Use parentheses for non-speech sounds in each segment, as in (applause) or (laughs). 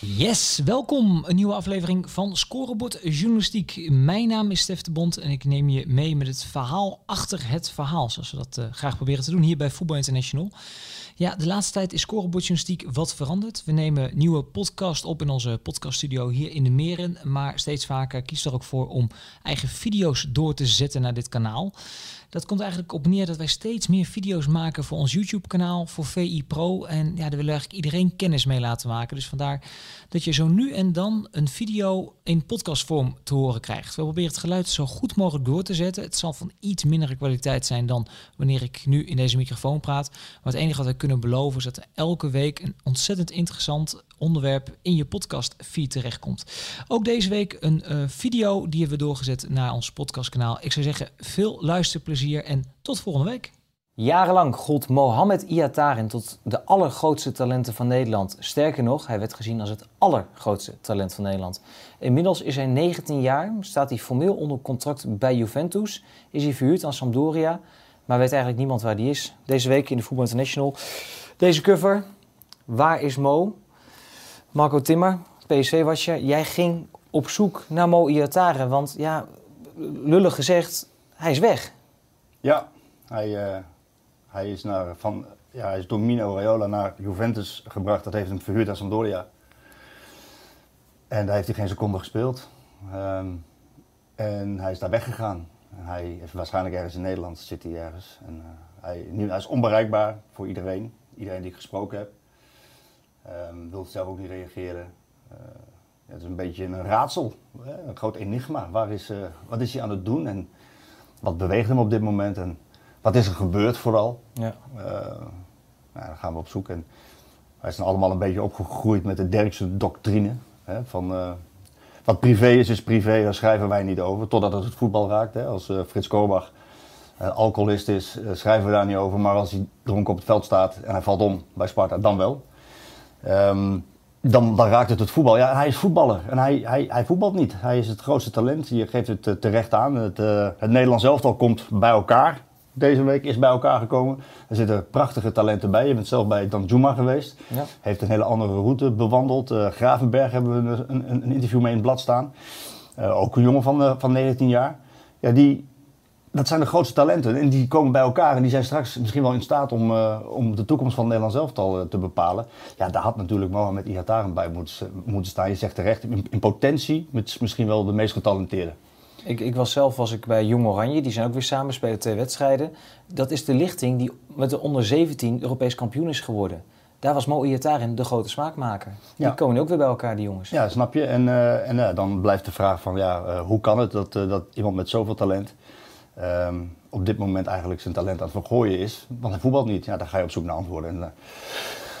Yes, welkom. Een nieuwe aflevering van Scorebord Journalistiek. Mijn naam is Stef de Bond en ik neem je mee met het verhaal achter het verhaal. Zoals we dat uh, graag proberen te doen hier bij Voetbal International. Ja, de laatste tijd is Scorebord Journalistiek wat veranderd. We nemen nieuwe podcast op in onze podcaststudio hier in de Meren. Maar steeds vaker kies er ook voor om eigen video's door te zetten naar dit kanaal. Dat komt eigenlijk op neer dat wij steeds meer video's maken voor ons YouTube-kanaal, voor VI Pro. En ja, daar willen we eigenlijk iedereen kennis mee laten maken. Dus vandaar dat je zo nu en dan een video in podcastvorm te horen krijgt. We proberen het geluid zo goed mogelijk door te zetten. Het zal van iets mindere kwaliteit zijn dan wanneer ik nu in deze microfoon praat. Maar het enige wat we kunnen beloven is dat er elke week een ontzettend interessant onderwerp in je podcast feed terechtkomt. Ook deze week een uh, video die hebben we doorgezet naar ons podcastkanaal. Ik zou zeggen, veel luisterplezier en tot volgende week. Jarenlang gold Mohamed Iataren tot de allergrootste talenten van Nederland. Sterker nog, hij werd gezien als het allergrootste talent van Nederland. Inmiddels is hij 19 jaar, staat hij formeel onder contract bij Juventus, is hij verhuurd aan Sampdoria, maar weet eigenlijk niemand waar hij is. Deze week in de Voetbal International. Deze cover, waar is Mo? Marco Timmer, PSV was je. Jij ging op zoek naar Mo Iataren, want ja, lullig gezegd, hij is weg. Ja, hij, uh, hij, is, naar, van, ja, hij is door Mino Raiola naar Juventus gebracht. Dat heeft hem verhuurd aan Sampdoria. En daar heeft hij geen seconde gespeeld. Um, en hij is daar weggegaan. Hij is waarschijnlijk ergens in Nederland, zit hij ergens. En, uh, hij, hij, is onbereikbaar voor iedereen, iedereen die ik gesproken heb. Um, wil zelf ook niet reageren. Uh, het is een beetje een raadsel, hè? een groot enigma. Waar is, uh, wat is hij aan het doen en wat beweegt hem op dit moment en wat is er gebeurd vooral? Ja. Uh, nou, daar gaan we op zoek. En wij zijn allemaal een beetje opgegroeid met de Derkse doctrine. Hè? Van, wat privé is, is privé, daar schrijven wij niet over. Totdat het het voetbal raakt. Hè? Als Frits Korbach alcoholist is, schrijven we daar niet over. Maar als hij dronken op het veld staat en hij valt om bij Sparta, dan wel. Um, dan, dan, raakt het het voetbal. Ja, hij is voetballer en hij, hij, hij voetbalt niet. Hij is het grootste talent. Je geeft het terecht aan. Het, het Nederlands elftal komt bij elkaar. Deze week is bij elkaar gekomen. Er zitten prachtige talenten bij. Je bent zelf bij Danjuma geweest. Ja. Heeft een hele andere route bewandeld. Uh, Gravenberg hebben we een, een, een, interview mee in het blad staan. ook een jongen van, van 19 jaar. Ja, die, dat zijn de grootste talenten. En die komen bij elkaar en die zijn straks misschien wel in staat om, om de toekomst van het Nederlands elftal uh, te bepalen. Ja, daar had natuurlijk Mohamed Ihataren bij moeten, moeten staan. Je zegt terecht, in, in potentie met misschien wel de meest getalenteerde. Ik, ik, was zelf was ik bij Jong Oranje, die zijn ook weer samen, spelen twee wedstrijden. Dat is de lichting die met de onder 17 Europees kampioen is geworden. Daar was Mo Iataren de grote smaakmaker. Die komen ook weer bij elkaar, die jongens. Ja, snap je. En, uh, en dan blijft de vraag van, ja, hoe kan het dat, dat iemand met zoveel talent um, op dit moment eigenlijk zijn talent aan het vergooien is. Want hij voetbalt niet. Ja, daar ga je op zoek naar antwoorden. En,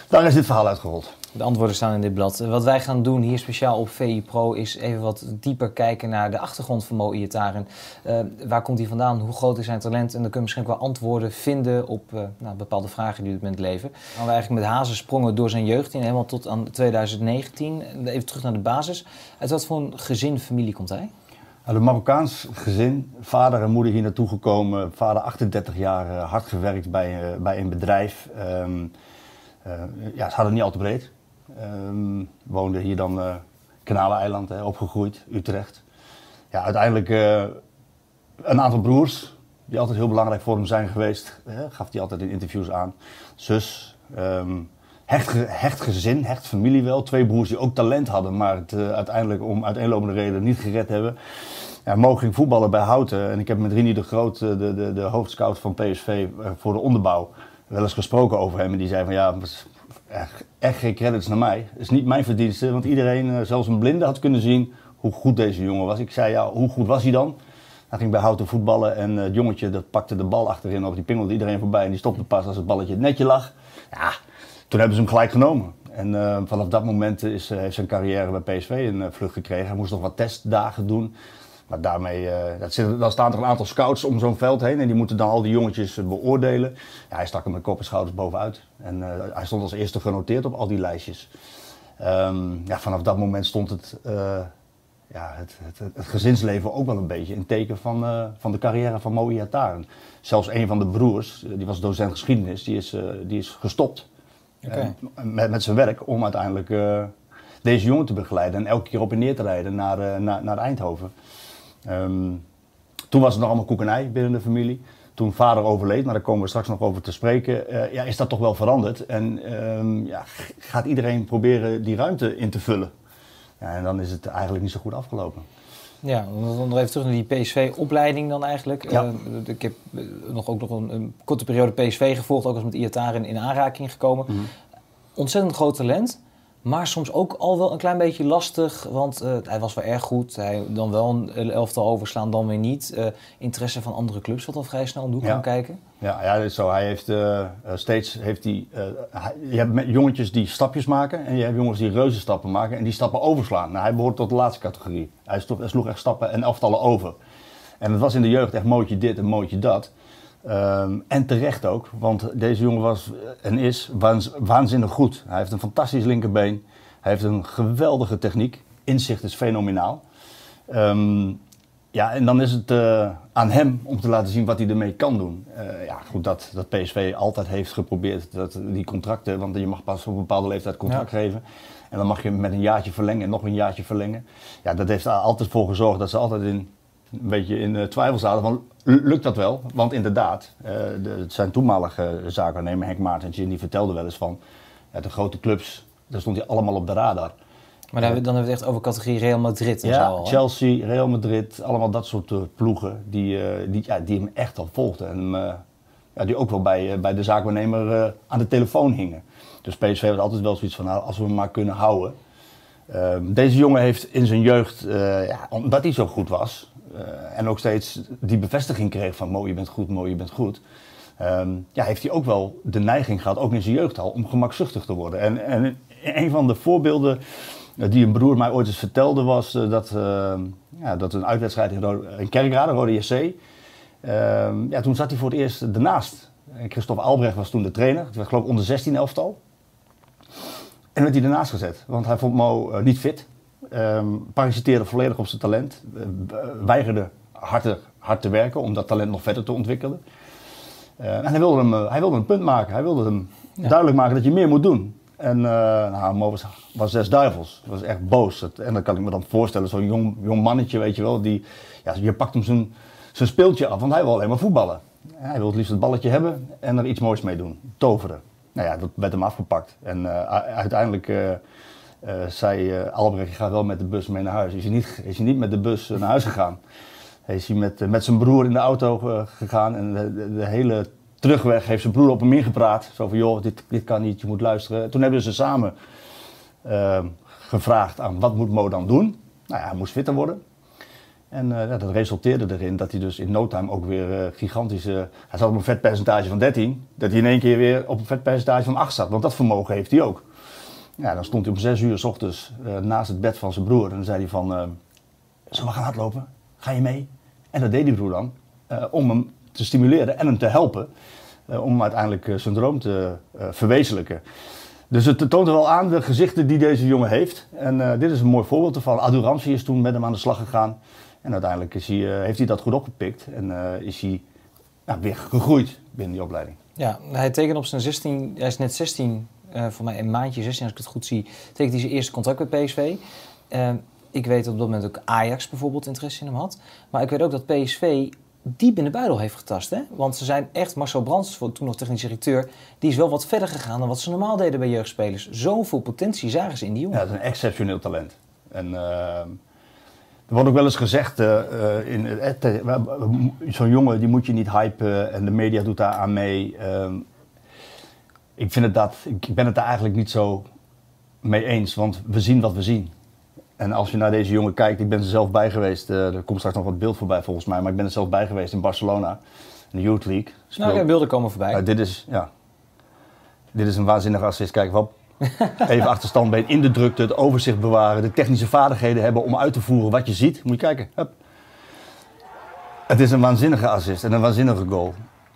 daar is dit verhaal uitgerold. De antwoorden staan in dit blad. Wat wij gaan doen hier speciaal op VI Pro is even wat dieper kijken naar de achtergrond van Mo Iataren. Uh, waar komt hij vandaan? Hoe groot is zijn talent? En dan kun je misschien wel antwoorden vinden op uh, nou, bepaalde vragen die u bent leven. Dan we eigenlijk met hazen sprongen door zijn jeugd in, helemaal tot aan 2019. Even terug naar de basis. Uit wat voor een gezin, familie komt hij? Nou, een Marokkaans gezin, vader en moeder hier naartoe gekomen. Vader 38 jaar uh, hard gewerkt bij, bij een bedrijf. Um, uh, ja, ze hadden niet al te breed. Um, woonde hier dan Kanaleiland, hè, opgegroeid, Utrecht. Ja, uiteindelijk een aantal broers, die altijd heel belangrijk voor hem zijn geweest. gaf hij altijd in interviews aan. Zus, um, hecht, hecht gezin, hecht familie wel. Twee broers die ook talent hadden, maar het uh, uiteindelijk om uiteenlopende redenen niet gered hebben. Ja, Mo ging voetballen bij Houten. En ik heb met Rini de Groot, de, de, de hoofdscout van PSV, uh, voor de onderbouw, wel eens gesproken over hem. En die zei van ja, echt, geen credits naar mij. Het is niet mijn verdienste, want iedereen, uh, zelfs een blinde, had kunnen zien hoe goed deze jongen was. Ik zei ja, hoe goed was hij dan? Hij ging bij Houten voetballen en het jongetje dat pakte de bal achterin op. Die pingelde iedereen voorbij en die stopte pas als het balletje netje lag. Ja, toen hebben ze hem gelijk genomen. En eh, vanaf dat moment is, heeft zijn carrière bij PSV een vlucht gekregen. Hij moest nog wat testdagen doen. Maar daarmee, dat zit, dan staan er een aantal scouts om zo'n veld heen en die moeten dan al die jongetjes beoordelen. Ja, hij stak hem met kop en schouders bovenuit. En hij stond als eerste genoteerd op al die lijstjes. Ehm, ja, vanaf dat moment stond het, ja, het, het, het, gezinsleven ook wel een beetje in teken van, van de carrière van Mo Iataren. Zelfs een van de broers, die was docent geschiedenis, die is, die is gestopt met, met zijn werk om uiteindelijk uh, deze jongen te begeleiden en elke keer op en neer te rijden naar, uh, naar, naar Eindhoven. Um, toen was het nog allemaal koekenij binnen de familie. Toen vader overleed, maar daar komen we straks nog over te spreken, uh, ja, is dat toch wel veranderd. En um, ja, gaat iedereen proberen die ruimte in te vullen. Ja, en dan is het eigenlijk niet zo goed afgelopen. Ja, dan nog even terug naar die PSV-opleiding dan eigenlijk. Ja. Uh, ik heb nog ook nog een, een, korte periode PSV gevolgd, ook als met Iataren in, in aanraking gekomen. Mm -hmm. Ontzettend groot talent. Maar soms ook al wel een klein beetje lastig, want uh, hij was wel erg goed. Hij dan wel een elftal overslaan, dan weer niet. Uh, interesse van andere clubs, wat al vrij snel om de hoek ja. kijken. Ja, ja, dat is zo. Hij heeft uh, steeds heeft hij, je hebt jongetjes die stapjes maken en je hebt jongens die reuze stappen maken en die stappen overslaan. Nou, hij behoort tot de laatste categorie. Hij sloeg, hij sloeg echt stappen en elftallen over. En het was in de jeugd echt mootje dit en mootje dat. Um, en terecht ook, want deze jongen was en is waanzinnig goed. Hij heeft een fantastisch linkerbeen. Hij heeft een geweldige techniek. Inzicht is fenomenaal. Um, ja, en dan is het uh, aan hem om te laten zien wat hij ermee kan doen. Uh, ja, goed, dat, dat PSV altijd heeft geprobeerd, dat, die contracten, want je mag pas op een bepaalde leeftijd contract ja. geven. En dan mag je met een jaartje verlengen en nog een jaartje verlengen. Ja, dat heeft er altijd voor gezorgd dat ze altijd in een beetje in uh, twijfel zaten van lukt dat wel? Want inderdaad, uh, de, zijn toenmalige zaakwaarnemer Henk Maartens die vertelde wel eens van ja, de grote clubs, daar stond hij allemaal op de radar. Maar dan, dan hebben we het echt over categorie Real Madrid en ja, zo al, Chelsea, Real Madrid, allemaal dat soort ploegen die, die, ja, die hem echt al volgden. En ja, die ook wel bij, bij de zaakwaarnemer aan de telefoon hingen. Dus PSV had altijd wel zoiets van, nou, als we hem maar kunnen houden. Ehm, deze jongen heeft in zijn jeugd, ja, omdat hij zo goed was, uh, en ook steeds die bevestiging kreeg van Mo, je bent goed, Mo, je bent goed. Um, ja, heeft hij ook wel de neiging gehad, ook in zijn jeugd al, om gemakzuchtig te worden. En, en een van de voorbeelden uh, die een broer mij ooit eens vertelde was dat, ja, dat een uitwedstrijd in, Rode, in Rode JC, ehm, ja, toen zat hij voor het eerst ernaast. Christophe Albrecht was toen de trainer, het was geloof ik onder 16 elftal. En werd hij ernaast gezet, want hij vond Mo niet fit. Um, parasiteerde volledig op zijn talent. Uh, weigerde hard te, hard te werken om dat talent nog verder te ontwikkelen. Uh, en hij wilde, hem, uh, hij wilde een punt maken. Hij wilde hem ja. duidelijk maken dat je meer moet doen. En nou, Mo was, was zes duivels. Dat was echt boos. Dat, en dan kan ik me dan voorstellen, zo'n jong, jong mannetje, weet je wel. Die, ja, je pakt hem zijn, zijn speeltje af, want hij wil alleen maar voetballen. Hij wil het liefst het balletje hebben en er iets moois mee doen. Toveren. Nou ja, dat werd hem afgepakt. En uiteindelijk uh, zei uh, Albrecht, je gaat wel met de bus mee naar huis. Is hij niet, is hij niet met de bus naar huis gegaan. Is hij met, met zijn broer in de auto gegaan en de, de, hele terugweg heeft zijn broer op hem ingepraat. Zo van, joh, dit, dit kan niet, je moet luisteren. Toen hebben ze samen gevraagd aan wat moet Mo dan doen. Nou ja, hij moest fitter worden. En ja, dat resulteerde erin dat hij dus in no time ook weer gigantische... Hij zat op een vetpercentage van 13. Dat hij in één keer weer op een vetpercentage van 8 zat. Want dat vermogen heeft hij ook. Ja, dan stond hij om zes uur s ochtends uh, naast het bed van zijn broer. En dan zei hij van, uh, zullen we gaan hardlopen? Ga je mee? En dat deed die broer dan. Uh, om hem te stimuleren en hem te helpen. om uiteindelijk zijn droom te verwezenlijken. Dus het toont er wel aan de gezichten die deze jongen heeft. En dit is een mooi voorbeeld ervan. Adu Ramsey is toen met hem aan de slag gegaan. En uiteindelijk is hij, heeft hij dat goed opgepikt. En is hij nou, weer gegroeid binnen die opleiding. Ja, hij tekent op zijn 16, hij is net 16 uh, voor mij een maandje 16, als ik het goed zie, tekent hij zijn eerste contract bij PSV. Ik weet dat op dat moment ook Ajax bijvoorbeeld interesse in hem had. Maar ik weet ook dat PSV diep in de buidel heeft getast. Hè? Want ze zijn echt, Marcel Brands, toen nog technisch directeur, die is wel wat verder gegaan dan wat ze normaal deden bij jeugdspelers. Zoveel potentie zagen ze in die jongen. Ja, dat is een exceptioneel talent. En uh, er wordt ook wel eens gezegd, uh, in, zo'n jongen die moet je niet hypen en de media doet daar aan mee. Ehm, ik, vind het dat, ik ben het daar eigenlijk niet zo mee eens, want we zien wat we zien. En als je naar deze jongen kijkt, ik ben er zelf bij geweest. Uh, er komt straks nog wat beeld voorbij volgens mij, maar ik ben er zelf bij geweest in Barcelona, in de Youth League. Speel... Nou, ja, beelden komen voorbij. Dit, is, ja, dit is een waanzinnige assist. Kijk, Wap, (laughs) Even achterstandbeen in de drukte, het overzicht bewaren, de technische vaardigheden hebben om uit te voeren wat je ziet. Moet je kijken. Hup. Het is een waanzinnige assist en een waanzinnige goal.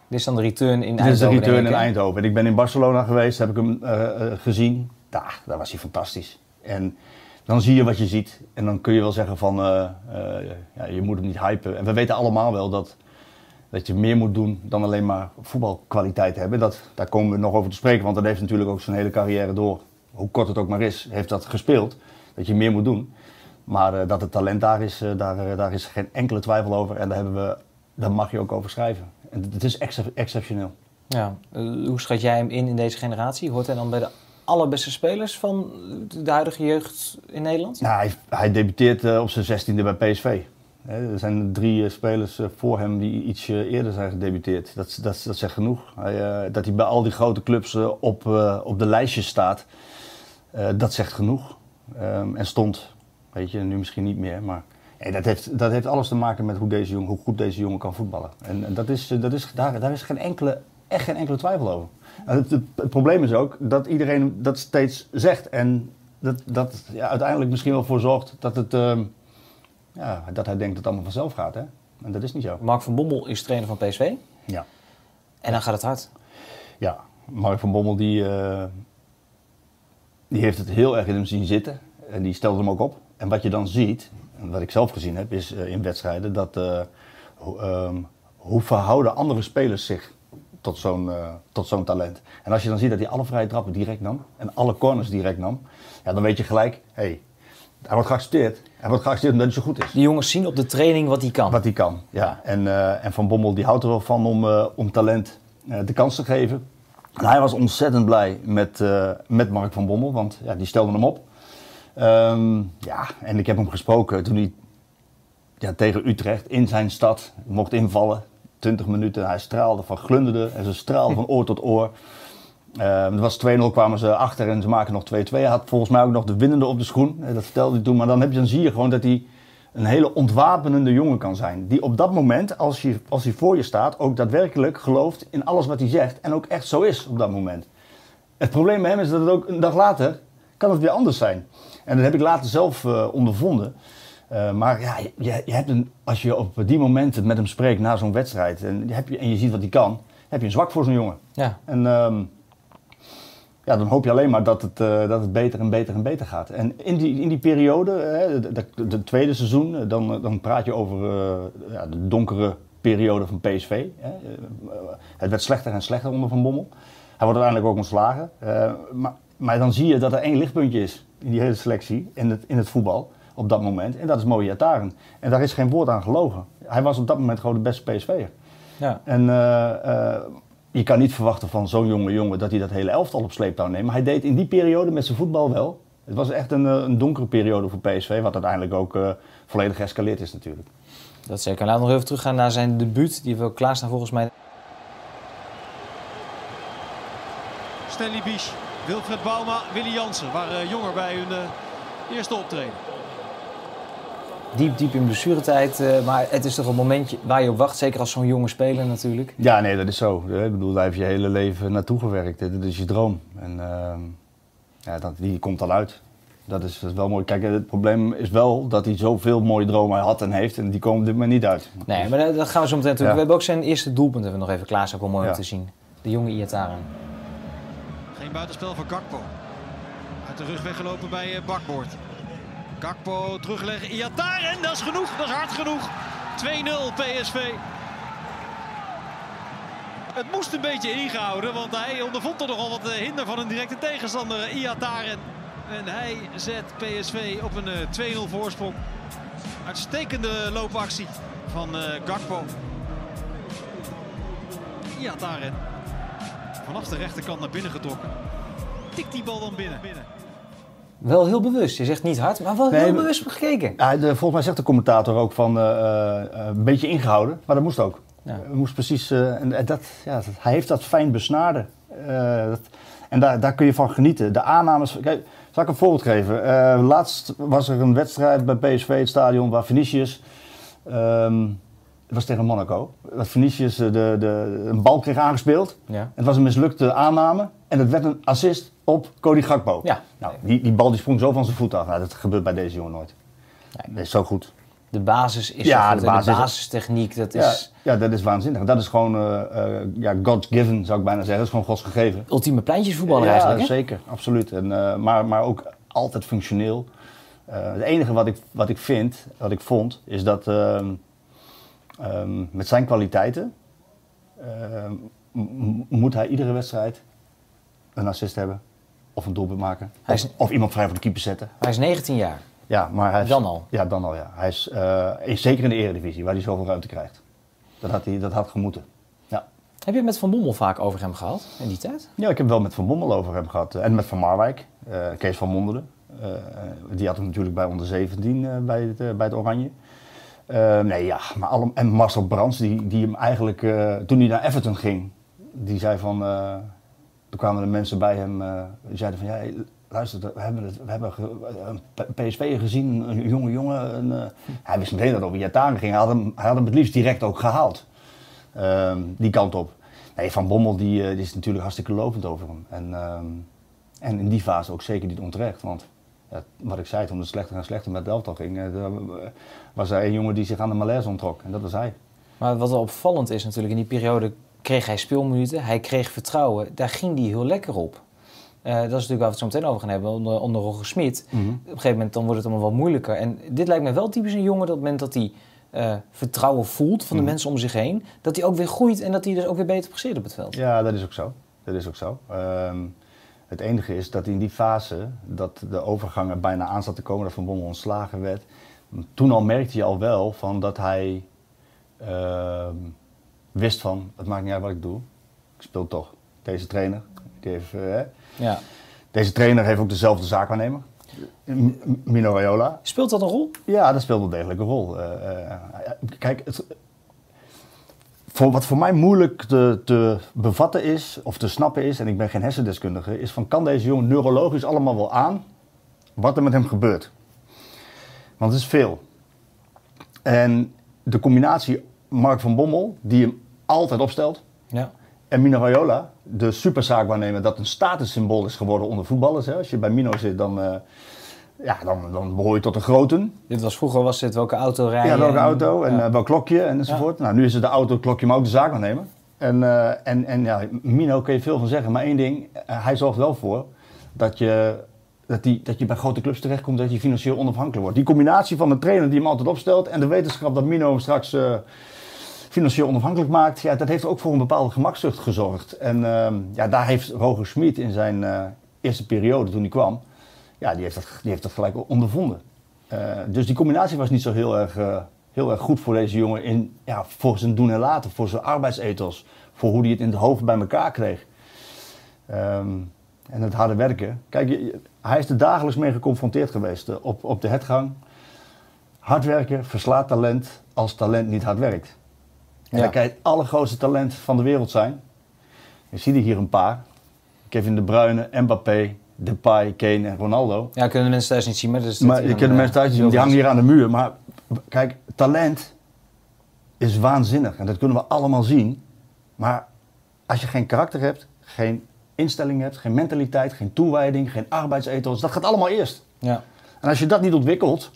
Dit is dan de return in Dit is de Eindhoven. return in? Eindhoven. En ik ben in Barcelona geweest, heb ik hem eh, eh, gezien. Daar, daar was hij fantastisch. En dan zie je wat je ziet. En dan kun je wel zeggen van, eh, ja, je moet hem niet hypen. En we weten allemaal wel dat, dat je meer moet doen dan alleen maar voetbalkwaliteit hebben. Dat, daar komen we nog over te spreken, want dat heeft natuurlijk ook zijn hele carrière door. Hoe kort het ook maar is, heeft dat gespeeld. Dat je meer moet doen. Maar eh, dat het talent daar is, eh, daar, eh, daar is geen enkele twijfel over. En daar, hebben we, daar mag je ook over schrijven. En het is excep- exceptioneel. Ja. Hoe schat jij hem in in deze generatie? Hoort hij dan bij de allerbeste spelers van de huidige jeugd in Nederland? Nou, hij, hij debuteert op zijn zestiende bij PSV. Er zijn drie eh, spelers eh, voor hem die iets eerder zijn gedebuteerd. Dat, dat, dat zegt genoeg. Eh, dat hij bij al die grote clubs op, op de lijstjes staat, dat zegt genoeg. Ehm, en stond, weet je, nu misschien niet meer. Maar dat, heeft, dat heeft alles te maken met hoe, deze hoe goed deze jongen kan voetballen. En, dat is, dat is, daar, daar is geen enkele, echt geen enkele twijfel over. Het, het probleem is ook dat iedereen dat steeds zegt. En dat, dat ja, uiteindelijk misschien wel voor zorgt dat, het, ehm, ja, dat hij denkt dat het allemaal vanzelf gaat. Hè? En dat is niet zo. Mark van Bommel is trainer van PSV. Ja. En dan gaat het hard. Ja, Mark van Bommel die, eh, die heeft het heel erg in hem zien zitten. En die stelde hem ook op. En wat je dan ziet, en wat ik zelf gezien heb, is eh, in wedstrijden dat eh, hoe, ehm, hoe verhouden andere spelers zich tot zo'n tot zo'n talent. En als je dan ziet dat hij alle vrije trappen direct nam en alle corners direct nam, ja, dan weet je gelijk, hé, hey, hij wordt geaccepteerd. Hij wordt geaccepteerd omdat hij zo goed is. Die jongens zien op de training wat hij kan. Wat hij kan, ja. En, eh, en Van Bommel die houdt er wel van om, eh, om talent eh, de kans te geven. En hij was ontzettend blij met, met Mark van Bommel, want ja, die stelde hem op. Ehm, ja, en ik heb hem gesproken toen hij ja, tegen Utrecht in zijn stad mocht invallen. 20 minuten, hij straalde van glunderde en ze straalde van oor tot oor. Ehm, het was 2-0, kwamen ze achter en ze maken nog 2-2. Hij had volgens mij ook nog de winnende op de schoen. Eh, Dat vertelde hij toen. Maar dan, heb je, dan zie je gewoon dat hij een hele ontwapenende jongen kan zijn. Die op dat moment, als, je, als hij voor je staat, ook daadwerkelijk gelooft in alles wat hij zegt. En ook echt zo is op dat moment. Het probleem bij hem is dat het ook een dag later kan het weer anders zijn. En dat heb ik later zelf eh, ondervonden. Eh, maar ja, je, je hebt een, als je op die momenten met hem spreekt na zo'n wedstrijd en je, en je ziet wat hij kan, heb je een zwak voor zo'n jongen. Ja. En ehm, ja, dan hoop je alleen maar dat het, eh, dat het beter en beter en beter gaat. En in die, in die periode, hè, de, de, de tweede seizoen, eh, dan, eh, dan praat je over eh, ja, de donkere periode van PSV. Hè. Eh, Het werd slechter en slechter onder Van Bommel. Hij wordt uiteindelijk ook ontslagen. Eh, maar, maar dan zie je dat er één lichtpuntje is in die hele selectie, in het, in het voetbal, op dat moment. En dat is Moja Taren. En daar is geen woord aan gelogen. Hij was op dat moment gewoon de beste PSV'er. Ja. En eh, eh, je kan niet verwachten van zo'n jonge jongen dat hij dat hele elftal op sleeptouw neemt. Maar hij deed in die periode met zijn voetbal wel. Het was echt een, eh, een donkere periode voor PSV, wat uiteindelijk ook eh, volledig geëscaleerd is natuurlijk. Dat zeker. Laten we nog even teruggaan naar zijn debuut. Die ook klaarstaan volgens mij. Stanley Bies, Wilfred Bauma, Willy Jansen waren jonger bij hun eh, eerste optreden. Diep, diep in blessuretijd. eh, maar het is toch een momentje waar je op wacht. Zeker als zo'n jonge speler natuurlijk. Ja, nee, dat is zo. Ik bedoel, daar heb je je hele leven naartoe gewerkt. Dit is je droom. En ehm, ja, dat, die komt dan uit. Dat is, dat is wel mooi. Kijk, het probleem is wel dat hij zoveel mooie dromen had en heeft. En die komen op dit moment niet uit. Nee, maar dat, gaan we zo meteen natuurlijk. Ja. We hebben ook zijn eerste doelpunt hebben we nog even klaarstaan. Ook wel mooi om te zien. De jonge Iataren. Geen buitenspel voor Gakpo. Uit de rug weggelopen bij eh, Bakboord. Gakpo terugleggen. Iataren, dat is genoeg. Dat is hard genoeg. 2-0 PSV. Het moest een beetje ingehouden, want hij ondervond toch nogal wat eh, hinder van een directe tegenstander, eh, Iataren. En hij zet PSV op een eh, 2-0 voorsprong. Uitstekende loopactie van eh, Gakpo. Iataren. Vanaf de rechterkant naar binnen getrokken. Tikt die bal dan binnen. Wel heel bewust. Je zegt niet hard, maar wel Nee, heel bewust gekeken. Ja, de, volgens mij zegt de commentator ook van eh, eh, een beetje ingehouden, maar dat moest ook. Ja. Moest precies, eh, en dat, ja, dat- hij heeft dat fijn besnaarden. Dat, en daar, daar kun je van genieten. De aannames, kijk, zal ik een voorbeeld geven? Laatst was er een wedstrijd bij PSV, het stadion, waar Vinicius, ehm, het was tegen Monaco, dat Vinicius de, de, een bal kreeg aangespeeld. Ja. Het was een mislukte aanname en het werd een assist op Cody Gakpo. Ja. Nou, die, die bal die sprong zo van zijn voet af. Nou, dat gebeurt bij deze jongen nooit. Dat is zo goed. De basis is Ja, de basis- de basistechniek, dat Ja, is ja, dat is waanzinnig. Dat is gewoon uh, uh, ja, God's given, zou ik bijna zeggen. Dat is gewoon Gods gegeven. ultieme pleintjesvoetballer ja, eigenlijk. Hè? zeker. Absoluut. En, uh, maar, maar ook altijd functioneel. Het enige wat ik, wat ik vind, wat ik vond, is dat um, um, met zijn kwaliteiten moet hij iedere wedstrijd een assist hebben. Of een doelpunt maken. Hij Of, is- of iemand vrij voor de keeper zetten. Hij is 19 jaar. Ja, maar hij is, Dan al? Ja, dan al ja. Hij is, uh, is zeker in de eredivisie, waar hij zoveel ruimte krijgt. Dat had, hij, dat had gemoeten. Ja. Heb je het met Van Bommel vaak over hem gehad in die tijd? ja, ik heb wel met Van Bommel over hem gehad. eh, En met Van Marwijk, uh, Kees van Monderen. Uh, die had hem natuurlijk bij onder 17 uh, bij, het, bij het Oranje. Nee, ja, maar en Marcel Brands, die, die hem eigenlijk, toen hij naar Everton ging, die zei van, toen kwamen er mensen bij hem, uh, zeiden van, ja, luister, we hebben, het, we hebben een PSV gezien, een jonge jongen. Uh, hij wist meteen dat het over Jataren ging, hij had, hem, hij had hem het liefst direct ook gehaald, uh, die kant op. Nee, Van Bommel die, uh, die is natuurlijk hartstikke lovend over hem. En, uh, en in die fase ook zeker niet onterecht, want wat ik zei, toen het slechter en slechter met Delta ging, was er een jongen die zich aan de malaise ontrok. En dat was hij. Maar wat wel opvallend is natuurlijk, in die periode kreeg hij speelminuten, hij kreeg vertrouwen. Daar ging hij heel lekker op. Uh, dat is natuurlijk waar we het zo meteen over gaan hebben, onder, onder Roger Smit. Mhm. Op een gegeven moment dan wordt het allemaal wat moeilijker. En dit lijkt me wel typisch een jongen dat op het moment dat hij uh, vertrouwen voelt van de Mhm. mensen om zich heen, dat hij ook weer groeit en dat hij dus ook weer beter presteert op het veld. Ja, dat is ook zo. Dat is ook zo. Um, het enige is dat in die fase, dat de overgang er bijna aan zat te komen, dat Van Bommel ontslagen werd. Toen al merkte je al wel van dat hij uh, wist van, het maakt niet uit wat ik doe, ik speel toch. Deze trainer, die heeft, uh, ja. deze trainer heeft ook dezelfde zaakwaarnemer, Mino Raiola. Speelt dat een rol? Ja, dat speelt wel degelijk een rol. Uh, kijk, het, voor, wat voor mij moeilijk te, te, bevatten is, of te snappen is, en ik ben geen hersendeskundige, is van kan deze jongen neurologisch allemaal wel aan wat er met hem gebeurt? Want het is veel. En de combinatie Mark van Bommel, die hem altijd opstelt, ja. en Mino Raiola, de superzaakwaarnemer, dat een statussymbool is geworden onder voetballers. Hè? Als je bij Mino zit, dan, uh, ja, dan, dan behoor je tot de groten. Dit was vroeger was dit welke auto rijden. Ja, welke auto en ja. uh, welk klokje enzovoort. Ja. Nou, nu is het de auto, het klokje, maar ook de zaakwaarnemer. En, uh, en, en ja, Mino kun je veel van zeggen, maar één ding, hij zorgt wel voor dat je, dat, die, dat je bij grote clubs terechtkomt, dat je financieel onafhankelijk wordt. Die combinatie van de trainer die hem altijd opstelt en de wetenschap dat Mino hem straks financieel onafhankelijk maakt, ja, dat heeft ook voor een bepaalde gemakzucht gezorgd. En uh, ja, daar heeft Roger Smit in zijn uh, eerste periode toen hij kwam, ja, die heeft dat, die heeft dat gelijk ondervonden. Uh, dus die combinatie was niet zo heel erg, uh, heel erg goed voor deze jongen in, ja, voor zijn doen en laten, voor zijn arbeidsethos, voor hoe hij het in het hoofd bij elkaar kreeg. Um, en het harde werken. Kijk, hij is er dagelijks mee geconfronteerd geweest op, op de hetgang. Hard werken verslaat talent als talent niet hard werkt. En ja. dan kan je het allergrootste talent van de wereld zijn. Je ziet er hier een paar. Kevin De Bruyne, Mbappé, Depay, Kane en Ronaldo. Ja, kunnen de mensen thuis niet zien, maar... Maar je kunnen de mensen thuis zien, die hangen hier aan de muur. Maar kijk, talent is waanzinnig en dat kunnen we allemaal zien. Maar als je geen karakter hebt, geen instelling hebt, geen mentaliteit, geen toewijding, geen arbeidsethos, dat gaat allemaal eerst. Ja. En als je dat niet ontwikkelt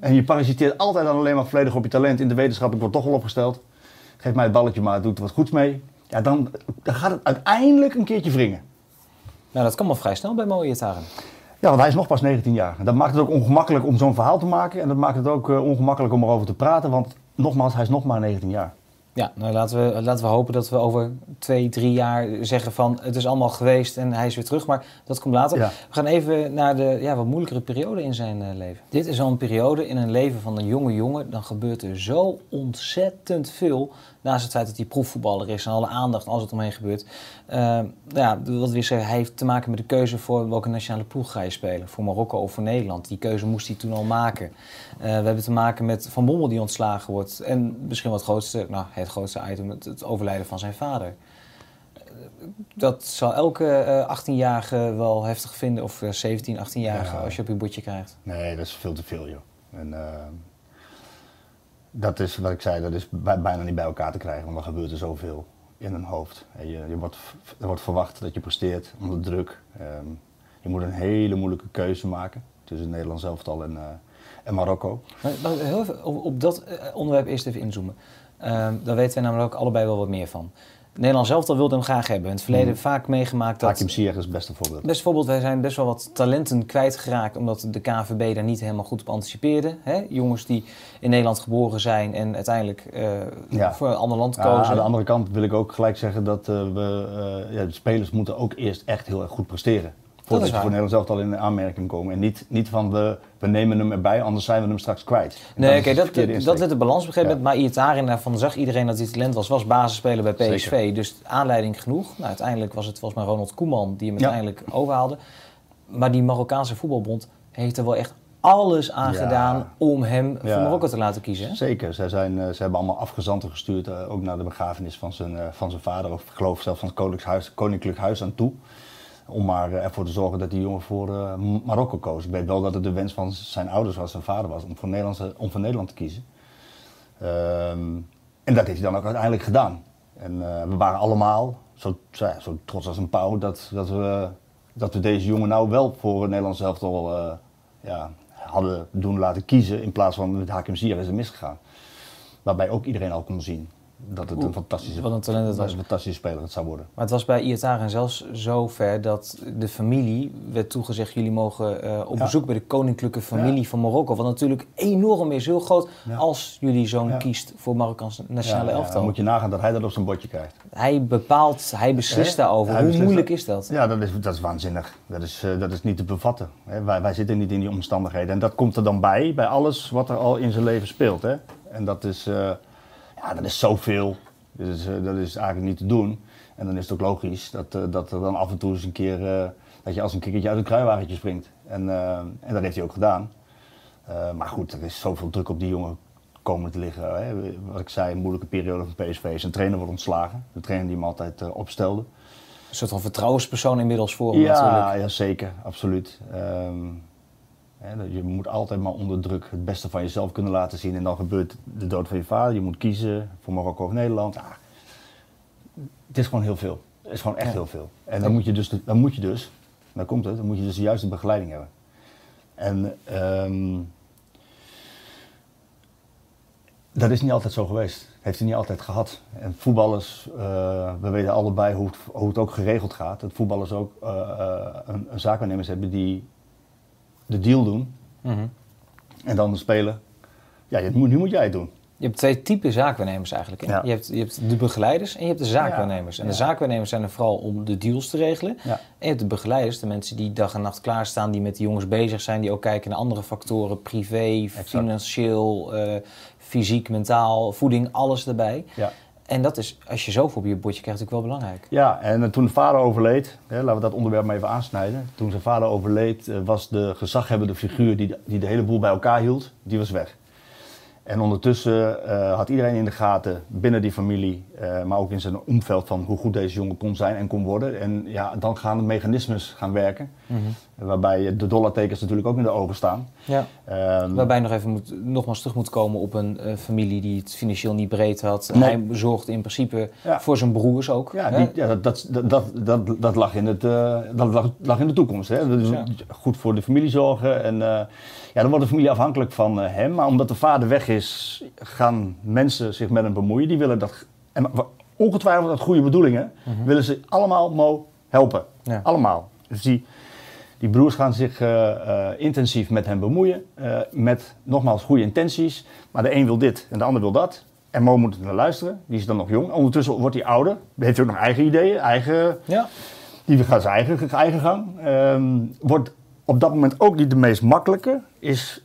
en je parasiteert altijd dan alleen maar volledig op je talent in de wetenschap, ik word toch wel opgesteld, geef mij het balletje maar, doe er wat goeds mee. Ja, dan, dan gaat het uiteindelijk een keertje wringen. Nou, dat kan wel vrij snel bij mooie Taren. Ja, want hij is nog pas 19 jaar. En dat maakt het ook ongemakkelijk om zo'n verhaal te maken. En dat maakt het ook uh, ongemakkelijk om erover te praten. Want nogmaals, hij is nog maar 19 jaar. Ja, nou laten we, laten we hopen dat we over twee, drie jaar zeggen van het is allemaal geweest en hij is weer terug. Maar dat komt later. Ja. We gaan even naar de ja, wat moeilijkere periode in zijn uh, leven. Dit is al een periode in een leven van een jonge jongen. Dan gebeurt er zo ontzettend veel. Naast het feit dat hij proefvoetballer is en alle aandacht als het omheen gebeurt. Uh, ja, wat we zeggen, hij heeft te maken met de keuze voor welke nationale ploeg ga je spelen. Voor Marokko of voor Nederland. Die keuze moest hij toen al maken. Uh, we hebben te maken met Van Bommel die ontslagen wordt. En misschien het grootste, nou het grootste item, het, het overlijden van zijn vader. Dat zal elke 18-jarige wel heftig vinden. Of 17, 18-jarige ja. als je op je bordje krijgt. Nee, dat is veel te veel joh. En, dat is wat ik zei, dat is bij, bijna niet bij elkaar te krijgen, want er gebeurt er zoveel. in hun hoofd. Je, je wordt, er wordt verwacht dat je presteert onder druk. Ehm, je moet een hele moeilijke keuze maken tussen Nederland elftal en, eh, en Marokko. Maar, maar heel even op, dat eh, onderwerp eerst even inzoomen. Ehm daar weten wij namelijk ook allebei wel wat meer van. Nederland zelf wilde hem graag hebben. In het verleden vaak meegemaakt dat... Hakim Ziyech is het beste voorbeeld. Best voorbeeld, wij zijn best wel wat talenten kwijtgeraakt omdat de KNVB daar niet helemaal goed op anticipeerde. Hè? Jongens die in Nederland geboren zijn en uiteindelijk eh, Ja. voor een ander land Ja, kozen. aan de andere kant wil ik ook gelijk zeggen dat eh, we, eh, ja, de spelers moeten ook eerst echt heel erg goed presteren. Voordat is voor. Nederland zelf al in aanmerking komen. En niet, niet van we, we nemen hem erbij, anders zijn we hem straks kwijt. En Nee, oké, de dat, dat, werd de balans op een gegeven Ja. moment. Maar Iataren, daarvan zag iedereen dat hij talent was, was basisspeler bij PSV. Zeker. Dus aanleiding genoeg. Nou, uiteindelijk was het volgens mij Ronald Koeman die hem Ja. uiteindelijk overhaalde. Maar die Marokkaanse voetbalbond heeft er wel echt alles aan Ja. gedaan om hem Ja. voor Marokko te laten kiezen. Zeker, zij zijn, eh, ze hebben allemaal afgezanten gestuurd, eh, ook naar de begrafenis van zijn, eh, van zijn vader, of ik geloof zelfs van het Koninklijk Huis, Koninklijk Huis aan toe. Om maar eh, ervoor te zorgen dat die jongen voor eh, Marokko koos. Ik weet wel dat het de wens van zijn ouders was, zijn vader was, om voor, Nederlandse, om voor Nederland te kiezen. Ehm, en dat heeft hij dan ook uiteindelijk gedaan. En eh, we waren allemaal zo, zo, trots als een pauw dat, dat, we, dat we deze jongen nou wel voor het Nederlands eh ja, hadden doen laten kiezen. In plaats van met Hakim Ziyech is er misgegaan. Waarbij ook iedereen al kon zien dat het een fantastische, wat een talent het was. een fantastische speler het zou worden. Maar het was bij Iataren zelfs zo ver dat de familie werd toegezegd... jullie mogen eh, op Ja. bezoek bij de koninklijke familie van Marokko. Wat natuurlijk enorm is, heel groot, Ja. als jullie zo'n kiest voor Marokkaanse nationale elftal. dan moet je nagaan dat hij dat op zijn bordje krijgt. Hij bepaalt, hij beslist daarover. Hij Hoe beslist moeilijk dat. is dat? Ja, dat is, dat is waanzinnig. Dat is, eh, dat is niet te bevatten. Hè. Wij, wij zitten niet in die omstandigheden. En dat komt er dan bij, bij alles wat er al in zijn leven speelt. Hè. En dat is, eh, ja, dat is zoveel. Dat is, eh, dat is eigenlijk niet te doen. En dan is het ook logisch dat, eh, dat er dan af en toe eens een keer, eh, dat je als een kikkertje uit een kruiwagentje springt. En, en dat heeft hij ook gedaan. Maar goed, er is zoveel druk op die jongen komen te liggen. Hè. Wat ik zei, een moeilijke periode van PSV. Zijn trainer wordt ontslagen. De trainer die hem altijd opstelde. Een soort van vertrouwenspersoon inmiddels voor hem Ja, natuurlijk. ja, zeker, absoluut. Ehm, je moet altijd maar onder druk het beste van jezelf kunnen laten zien. En dan gebeurt de dood van je vader. Je moet kiezen voor Marokko of Nederland. Ah, het is gewoon heel veel. Het is gewoon echt Ja. heel veel. En dan moet je dus, dan moet je dus, daar komt het, dan moet je dus de juiste begeleiding hebben. En ehm, dat is niet altijd zo geweest. Heeft hij niet altijd gehad. En voetballers, eh, we weten allebei hoe het, hoe het ook geregeld gaat. Dat voetballers ook eh, een, een zaakwaarnemers hebben die de deal doen. Mhm. En dan spelen. Ja, nu moet, nu moet jij het doen. Je hebt twee typen zaakwaarnemers eigenlijk. Ja. Je, hebt, je hebt de begeleiders en je hebt de zaakwaarnemers. En de zaakwaarnemers zijn er vooral om de deals te regelen. En je hebt de begeleiders, de mensen die dag en nacht klaarstaan, die met die jongens bezig zijn, die ook kijken naar andere factoren, privé, financieel, eh, fysiek, mentaal, voeding, alles erbij. Ja. En dat is, als je zoveel op je bordje krijgt, natuurlijk wel belangrijk. Ja, en eh, toen de vader overleed, hè, laten we dat onderwerp maar even aansnijden. Toen zijn vader overleed, eh, was de gezaghebbende figuur die de, die de hele boel bij elkaar hield, die was weg. En ondertussen eh, had iedereen in de gaten binnen die familie, maar ook in zijn omveld van hoe goed deze jongen kon zijn en kon worden. En ja, dan gaan de mechanismes gaan werken, waarbij de dollartekens natuurlijk ook in de ogen staan. Ja. Ehm, Waarbij je nog even moet, nogmaals terug moet komen op een eh, familie die het financieel niet breed had. Nee. Hij zorgde in principe Ja. voor zijn broers ook. Ja, hè? die, ja dat, dat, dat, dat, dat, dat lag in het, dat lag, lag in de toekomst. Hè? Ja. Goed voor de familie zorgen. En, eh, ja, dan wordt de familie afhankelijk van eh, hem. Maar omdat de vader weg is, gaan mensen zich met hem bemoeien. Die willen dat, en ongetwijfeld uit goede bedoelingen, willen ze allemaal Mo helpen. Allemaal. Dus die, die broers gaan zich eh, eh, intensief met hem bemoeien. eh, met nogmaals goede intenties. Maar de een wil dit en de ander wil dat. En Mo moet naar luisteren. Die is dan nog jong. Ondertussen wordt hij ouder. Heeft ook nog eigen ideeën. Eigen, Ja. die gaat zijn eigen, eigen gang. Ehm, wordt op dat moment ook niet de meest makkelijke. Is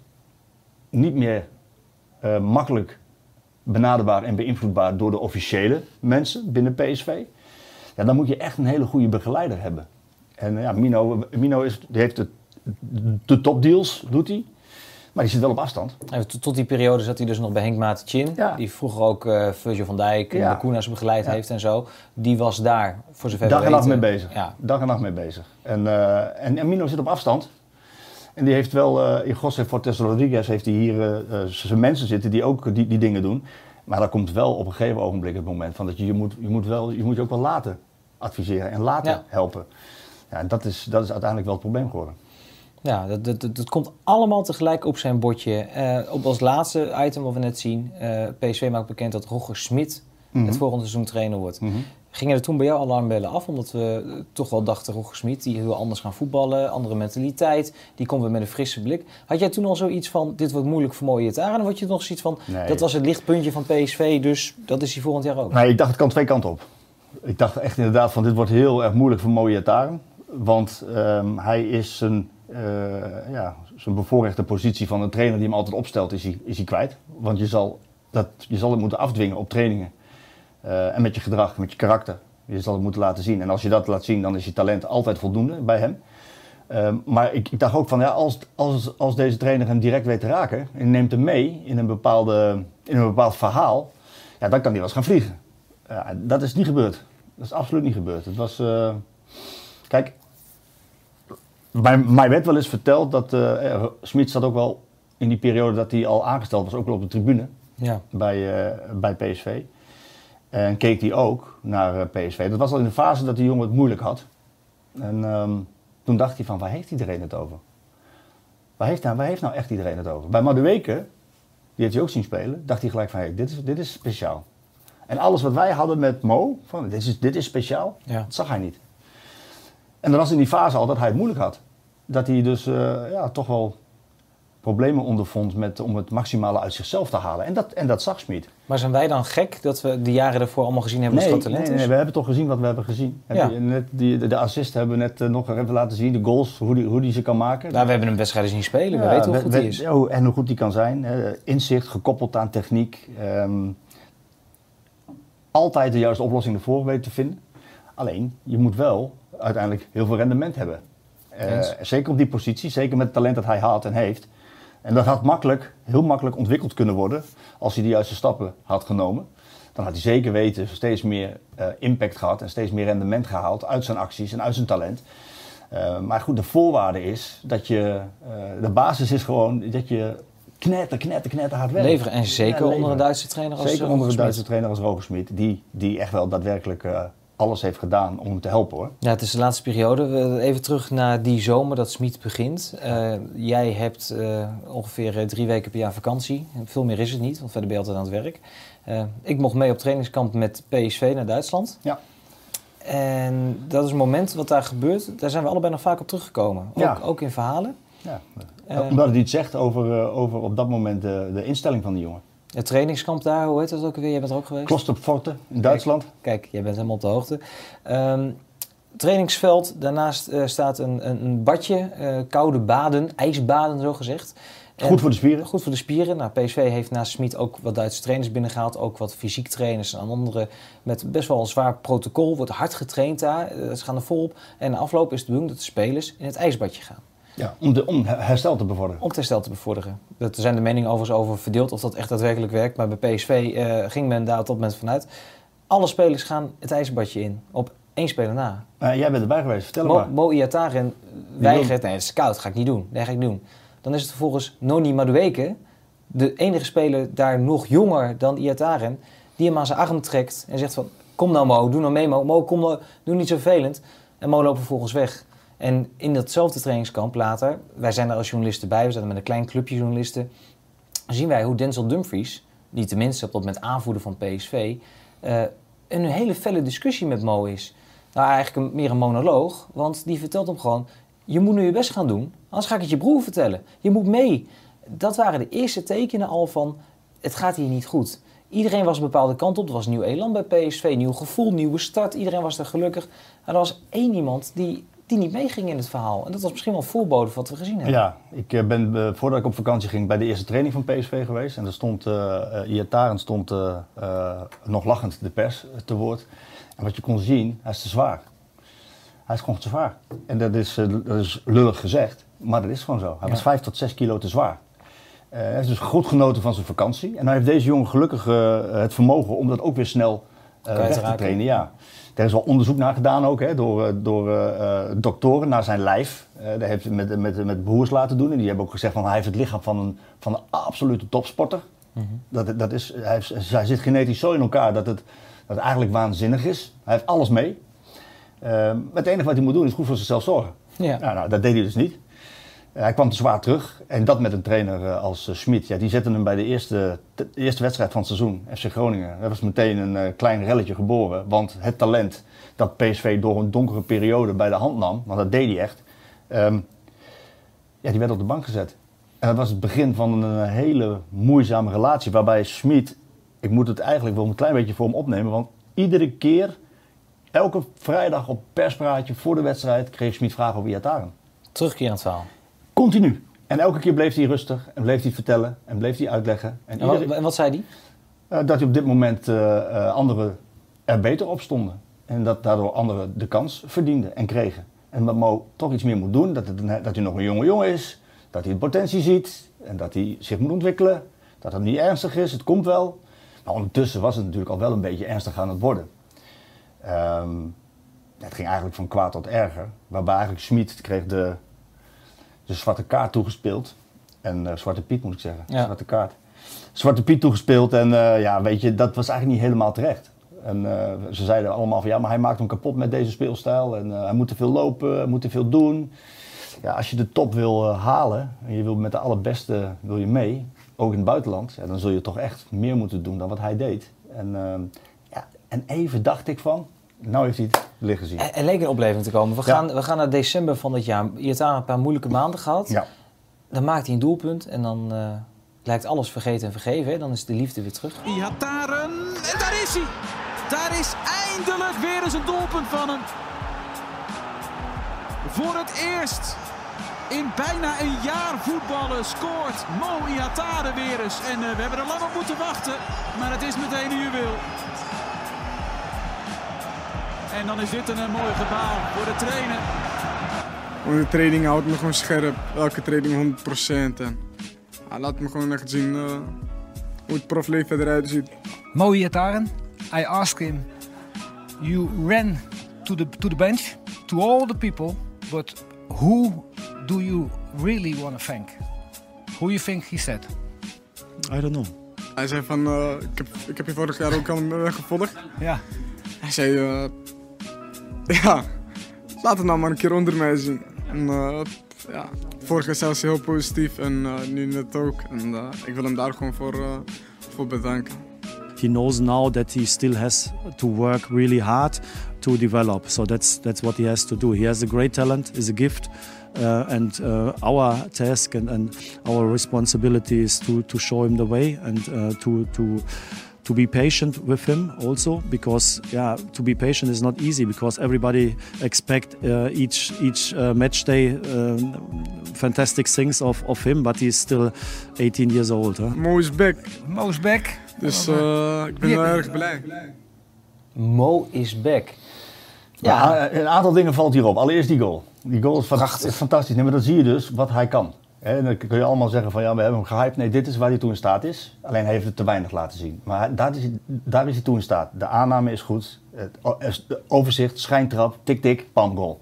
niet meer makkelijk benaderbaar en beïnvloedbaar door de officiële mensen binnen PSV. Ja, dan moet je echt een hele goede begeleider hebben. En ja, Mino, Mino is, die heeft de, de topdeals, doet hij. Maar die zit wel op afstand. En tot- die periode zat hij dus nog bij Henk Maarten Chin. Ja. Die vroeger ook eh Virgil van Dijk en Ja. de Koenas begeleid Ja. heeft en zo. Die was daar, voor zover Dag en nacht mee bezig. Ja. Dag en nacht mee bezig. En, eh, en, en Mino zit op afstand. En die heeft wel, eh in José Fortes Rodriguez heeft hij hier eh, eh, zijn mensen zitten die ook die, die dingen doen. Maar dan komt wel op een gegeven ogenblik het moment van dat je je moet, je moet, wel, je, moet je ook wel laten adviseren en laten helpen. Ja, en dat is, dat is uiteindelijk wel het probleem geworden. Ja, dat, dat, dat, komt allemaal tegelijk op zijn bordje. Eh, op als laatste item wat we net zien. eh, PSV maakt bekend dat Roger Smit Mhm. het volgende seizoen trainer wordt. Mhm. Gingen er toen bij jou alarmbellen af? Omdat we eh, toch wel dachten, Roger Smit, die wil anders gaan voetballen. Andere mentaliteit. Die komt weer met een frisse blik. Had jij toen al zoiets van, dit wordt moeilijk voor mooie Iataren? En dan word je nog zoiets van, Nee. dat was het lichtpuntje van PSV. Dus dat is hij volgend jaar ook. Nee, ik dacht het kan twee kanten op. Ik dacht echt inderdaad van dit wordt heel erg moeilijk voor Mooie Taren. Want ehm, hij is zijn, eh, ja, zijn bevoorrechte positie van een trainer die hem altijd opstelt, is hij, is hij kwijt. Want je zal, dat, je zal het moeten afdwingen op trainingen. Eh, en met je gedrag, met je karakter. Je zal het moeten laten zien. En als je dat laat zien, dan is je talent altijd voldoende bij hem. Ehm, maar ik, ik dacht ook van, ja, als, als, als deze trainer hem direct weet te raken en neemt hem mee in een, bepaalde, in een bepaald verhaal, ja, dan kan hij wel eens gaan vliegen. Dat is niet gebeurd. Dat is absoluut niet gebeurd. Het was, eh, kijk, mij, mij werd wel eens verteld dat eh Smit zat ook wel in die periode dat hij al aangesteld was, ook wel op de tribune Ja. bij, eh, bij PSV. En keek hij ook naar eh, PSV. Dat was al in de fase dat die jongen het moeilijk had. En ehm, toen dacht hij van, waar heeft iedereen het over? Waar heeft, nou, waar heeft nou echt iedereen het over? Bij Madueke, die heeft hij ook zien spelen, dacht hij gelijk van, hey, dit, is, dit is speciaal. En alles wat wij hadden met Mo, van dit is, dit is speciaal, Ja. dat zag hij niet. En dat was in die fase al dat hij het moeilijk had. Dat hij dus eh, ja, toch wel problemen ondervond met, om het maximale uit zichzelf te halen. En dat, en dat zag Smit. Maar zijn wij dan gek dat we de jaren ervoor allemaal gezien hebben dat Nee, groot talent nee, nee, is? we hebben toch gezien wat we hebben gezien. Heb Ja. je net die, de, de assist hebben we net eh, nog even laten zien, de goals, hoe die, hoe die ze kan maken. Nou, we hebben hem wedstrijden zien spelen. we weten hoe we- goed we- hij is. hoe- en hoe goed die kan zijn. hè. Inzicht gekoppeld aan techniek. ehm, altijd de juiste oplossing ervoor weten te vinden. Alleen, je moet wel uiteindelijk heel veel rendement hebben. Eh, zeker op die positie, zeker met het talent dat hij had en heeft. En dat had makkelijk, heel makkelijk ontwikkeld kunnen worden als hij de juiste stappen had genomen. Dan had hij zeker weten steeds meer eh, impact gehad en steeds meer rendement gehaald uit zijn acties en uit zijn talent. Eh, maar goed, de voorwaarde is dat je, de basis is gewoon dat je knetter, knetter, knetter hard werkt. Leveren. En zeker Ja, onder een. Duitse trainer als Zeker onder een. Duitse trainer als Roger Smit, die, die echt wel daadwerkelijk alles heeft gedaan om hem te helpen hoor. Ja, het is de laatste periode. Even terug naar die zomer dat Smit begint. Eh, jij hebt eh, ongeveer eh, drie weken per jaar vakantie. Veel meer is het niet, want verder ben je altijd aan het werk. Ik mocht mee op trainingskamp met PSV naar Duitsland. Ja. En dat is een moment wat daar gebeurt. Daar zijn we allebei nog vaak op teruggekomen. Ook, Ja. ook in verhalen. Ja. Omdat het iets zegt over, over op dat moment de, de instelling van die jongen. Het trainingskamp daar, hoe heet dat ook alweer? Jij bent er ook geweest? Klosterpforte in Duitsland. Kijk, jij bent helemaal op de hoogte. Ehm, trainingsveld, daarnaast eh, staat een, een, een badje, eh, koude baden, ijsbaden zo gezegd. En- Goed voor de spieren. Goed voor de spieren. Nou, PSV heeft naast Smit ook wat Duitse trainers binnengehaald. Ook wat fysiek trainers en andere met best wel een zwaar protocol. Wordt hard getraind daar. Eh, ze gaan er volop. En na afloop is de bedoeling dat de spelers in het ijsbadje gaan. Ja, om, de, om herstel te bevorderen. Om het herstel te bevorderen. Er zijn de meningen overigens over verdeeld of dat echt daadwerkelijk werkt. Maar bij PSV eh, ging men daar op dat moment vanuit. Alle spelers gaan het ijsbadje in. Op één speler na. Eh, jij bent erbij geweest, vertel Mo, maar. Mo Iataren weigert. Nee, het is koud, ga ik niet doen. Nee, ga ik niet doen. Dan is het vervolgens Noni Madueke, de enige speler daar nog jonger dan Iataren, die hem aan zijn arm trekt en zegt van, kom nou Mo, doe nou mee Mo. Mo, kom nou, doe niet zo vervelend. En Mo loopt vervolgens weg. En in datzelfde trainingskamp later, wij zijn daar als journalisten bij, we zaten met een klein clubje journalisten, zien wij hoe Denzel Dumfries, die tenminste op dat moment aanvoerder van PSV, eh, een hele felle discussie met Mo is. Nou, eigenlijk meer een monoloog, want die vertelt hem gewoon: je moet nu je best gaan doen, anders ga ik het je broer vertellen. Je moet mee. Dat waren de eerste tekenen al van: het gaat hier niet goed. Iedereen was een bepaalde kant op. Er was nieuw elan bij PSV, nieuw gevoel, nieuwe start. Iedereen was er gelukkig. Maar er was één iemand die, die niet meeging in het verhaal. En dat was misschien wel voorbode van wat we gezien hebben. Ja, ik eh, ben eh, voordat ik op vakantie ging bij de eerste training van PSV geweest. En daar stond, uh, Iataren stond eh, eh, nog lachend de pers te woord. En wat je kon zien, hij is te zwaar. Hij is gewoon te zwaar. En dat is, eh, dat is lullig gezegd, maar dat is gewoon zo. Hij was 5 tot 6 kilo te zwaar. Eh, hij heeft dus goed genoten van zijn vakantie. En hij heeft deze jongen gelukkig eh, het vermogen om dat ook weer snel eh, te weg te raken. trainen. Ja. Er is wel onderzoek naar gedaan ook, hè, door, eh, door eh, eh, doktoren naar zijn lijf. Eh dat heeft hij met, met, met broers laten doen. En die hebben ook gezegd van hij heeft het lichaam van een, van een absolute topsporter. dat, dat is, hij, heeft- hij zit genetisch zo in elkaar dat het, dat het eigenlijk waanzinnig is. Hij heeft alles mee. Maar het enige wat hij moet doen is goed voor zichzelf zorgen. Ja. Nou, nou, dat deed hij dus niet. Eh, hij kwam te zwaar terug. En dat met een trainer eh, als uh, Schmid. Ja, die zette hem bij de eerste, eerste wedstrijd van het seizoen, FC Groningen. Er was meteen een eh, klein relletje geboren. Want het talent dat PSV door een donkere periode bij de hand nam, want dat deed hij echt, ehm, ja, die werd op de bank gezet. En dat was het begin van een hele moeizame relatie. Waarbij Schmid, ik moet het eigenlijk wel een klein beetje voor hem opnemen. Want iedere keer, elke vrijdag op perspraatje voor de wedstrijd, kreeg Schmid vragen over Iataren. Terugkerend verhaal. Continu. En elke keer bleef hij rustig en bleef hij vertellen en bleef hij uitleggen. En En wat, iedere- en wat zei die? eh, dat hij op dit moment eh, anderen er beter op stonden. En dat daardoor anderen de kans verdienden en kregen. En dat Mo toch iets meer moet doen. Dat, het dat hij nog een jonge jongen is. Dat hij de potentie ziet. En dat hij zich moet ontwikkelen. Dat het niet ernstig is. Het komt wel. Maar ondertussen was het natuurlijk al wel een beetje ernstig aan het worden. Ehm, het ging eigenlijk van kwaad tot erger. Waarbij eigenlijk Schmid kreeg de, de zwarte kaart toegespeeld. En eh, Zwarte Piet moet ik zeggen. Ja. Zwarte kaart. Zwarte Piet toegespeeld. En eh, ja, weet je, dat was eigenlijk niet helemaal terecht. En eh, ze zeiden allemaal van ja, maar hij maakt hem kapot met deze speelstijl. En hij moet te veel lopen, hij moet te veel doen. Ja, als je de top wil halen en je wil met de allerbeste wil je mee, ook in het buitenland, ja, dan zul je toch echt meer moeten doen dan wat hij deed. En, ja, en even dacht ik van, nou heeft hij het liggen zien. Er, er leek een opleving te komen. We Ja. gaan, we gaan naar december van dit jaar. Je hebt daar een paar moeilijke maanden gehad. Ja. Dan maakt hij een doelpunt en dan eh, lijkt alles vergeten en vergeven. Hè? Dan is de liefde weer terug. Ihataren. En daar is hij. Daar is eindelijk weer eens een doelpunt van hem. Voor het eerst in bijna een jaar voetballen scoort Mo Ihataren weer eens. En eh, we hebben er lang op moeten wachten. Maar het is meteen een juweel. En dan is dit een, eh, mooi gebaar voor de trainer. Want de training houdt me gewoon scherp. Elke training 100%. En ja, laat me gewoon echt zien eh, hoe het profleven eruit ziet. Mo Iataren, I asked him, you ran to the, to the bench, to all the people, but who do you really want to thank? Who you think he said? I don't know. Hij zei van, eh, ik, heb, ik heb je vorig jaar ook al gevolgd. Ja. Hij zei, (laughs) ja, laat het nou maar een keer onder mij zien. En eh, ja, vorig jaar zelfs heel positief en eh, nu net ook. En eh, ik wil hem daar gewoon voor, voor bedanken. He knows now that he still has to work really hard to develop. So that's that's what he has to do. He has a great talent, is a gift, uh, and uh, our task and, and our responsibility is to, to show him the way and uh, to to to be patient with him also because yeah to be patient is not easy because everybody expect uh, each each uh, match day um, fantastic things of, of him but he's still 18 years old huh? Mo is back. Mo's back. Dus eh, ik ben Ja. erg blij. Mo is back. Ja, een aantal dingen valt hierop. Allereerst die goal. Die goal is, fan- is fantastisch. Nee, maar dan zie je dus wat hij kan. En dan kun je allemaal zeggen van ja, we hebben hem gehyped. Nee, dit is waar hij toe in staat is. Alleen hij heeft het te weinig laten zien. Maar daar is, hij, daar is hij toe in staat. De aanname is goed. Het overzicht, schijntrap, tik tik, pam, goal.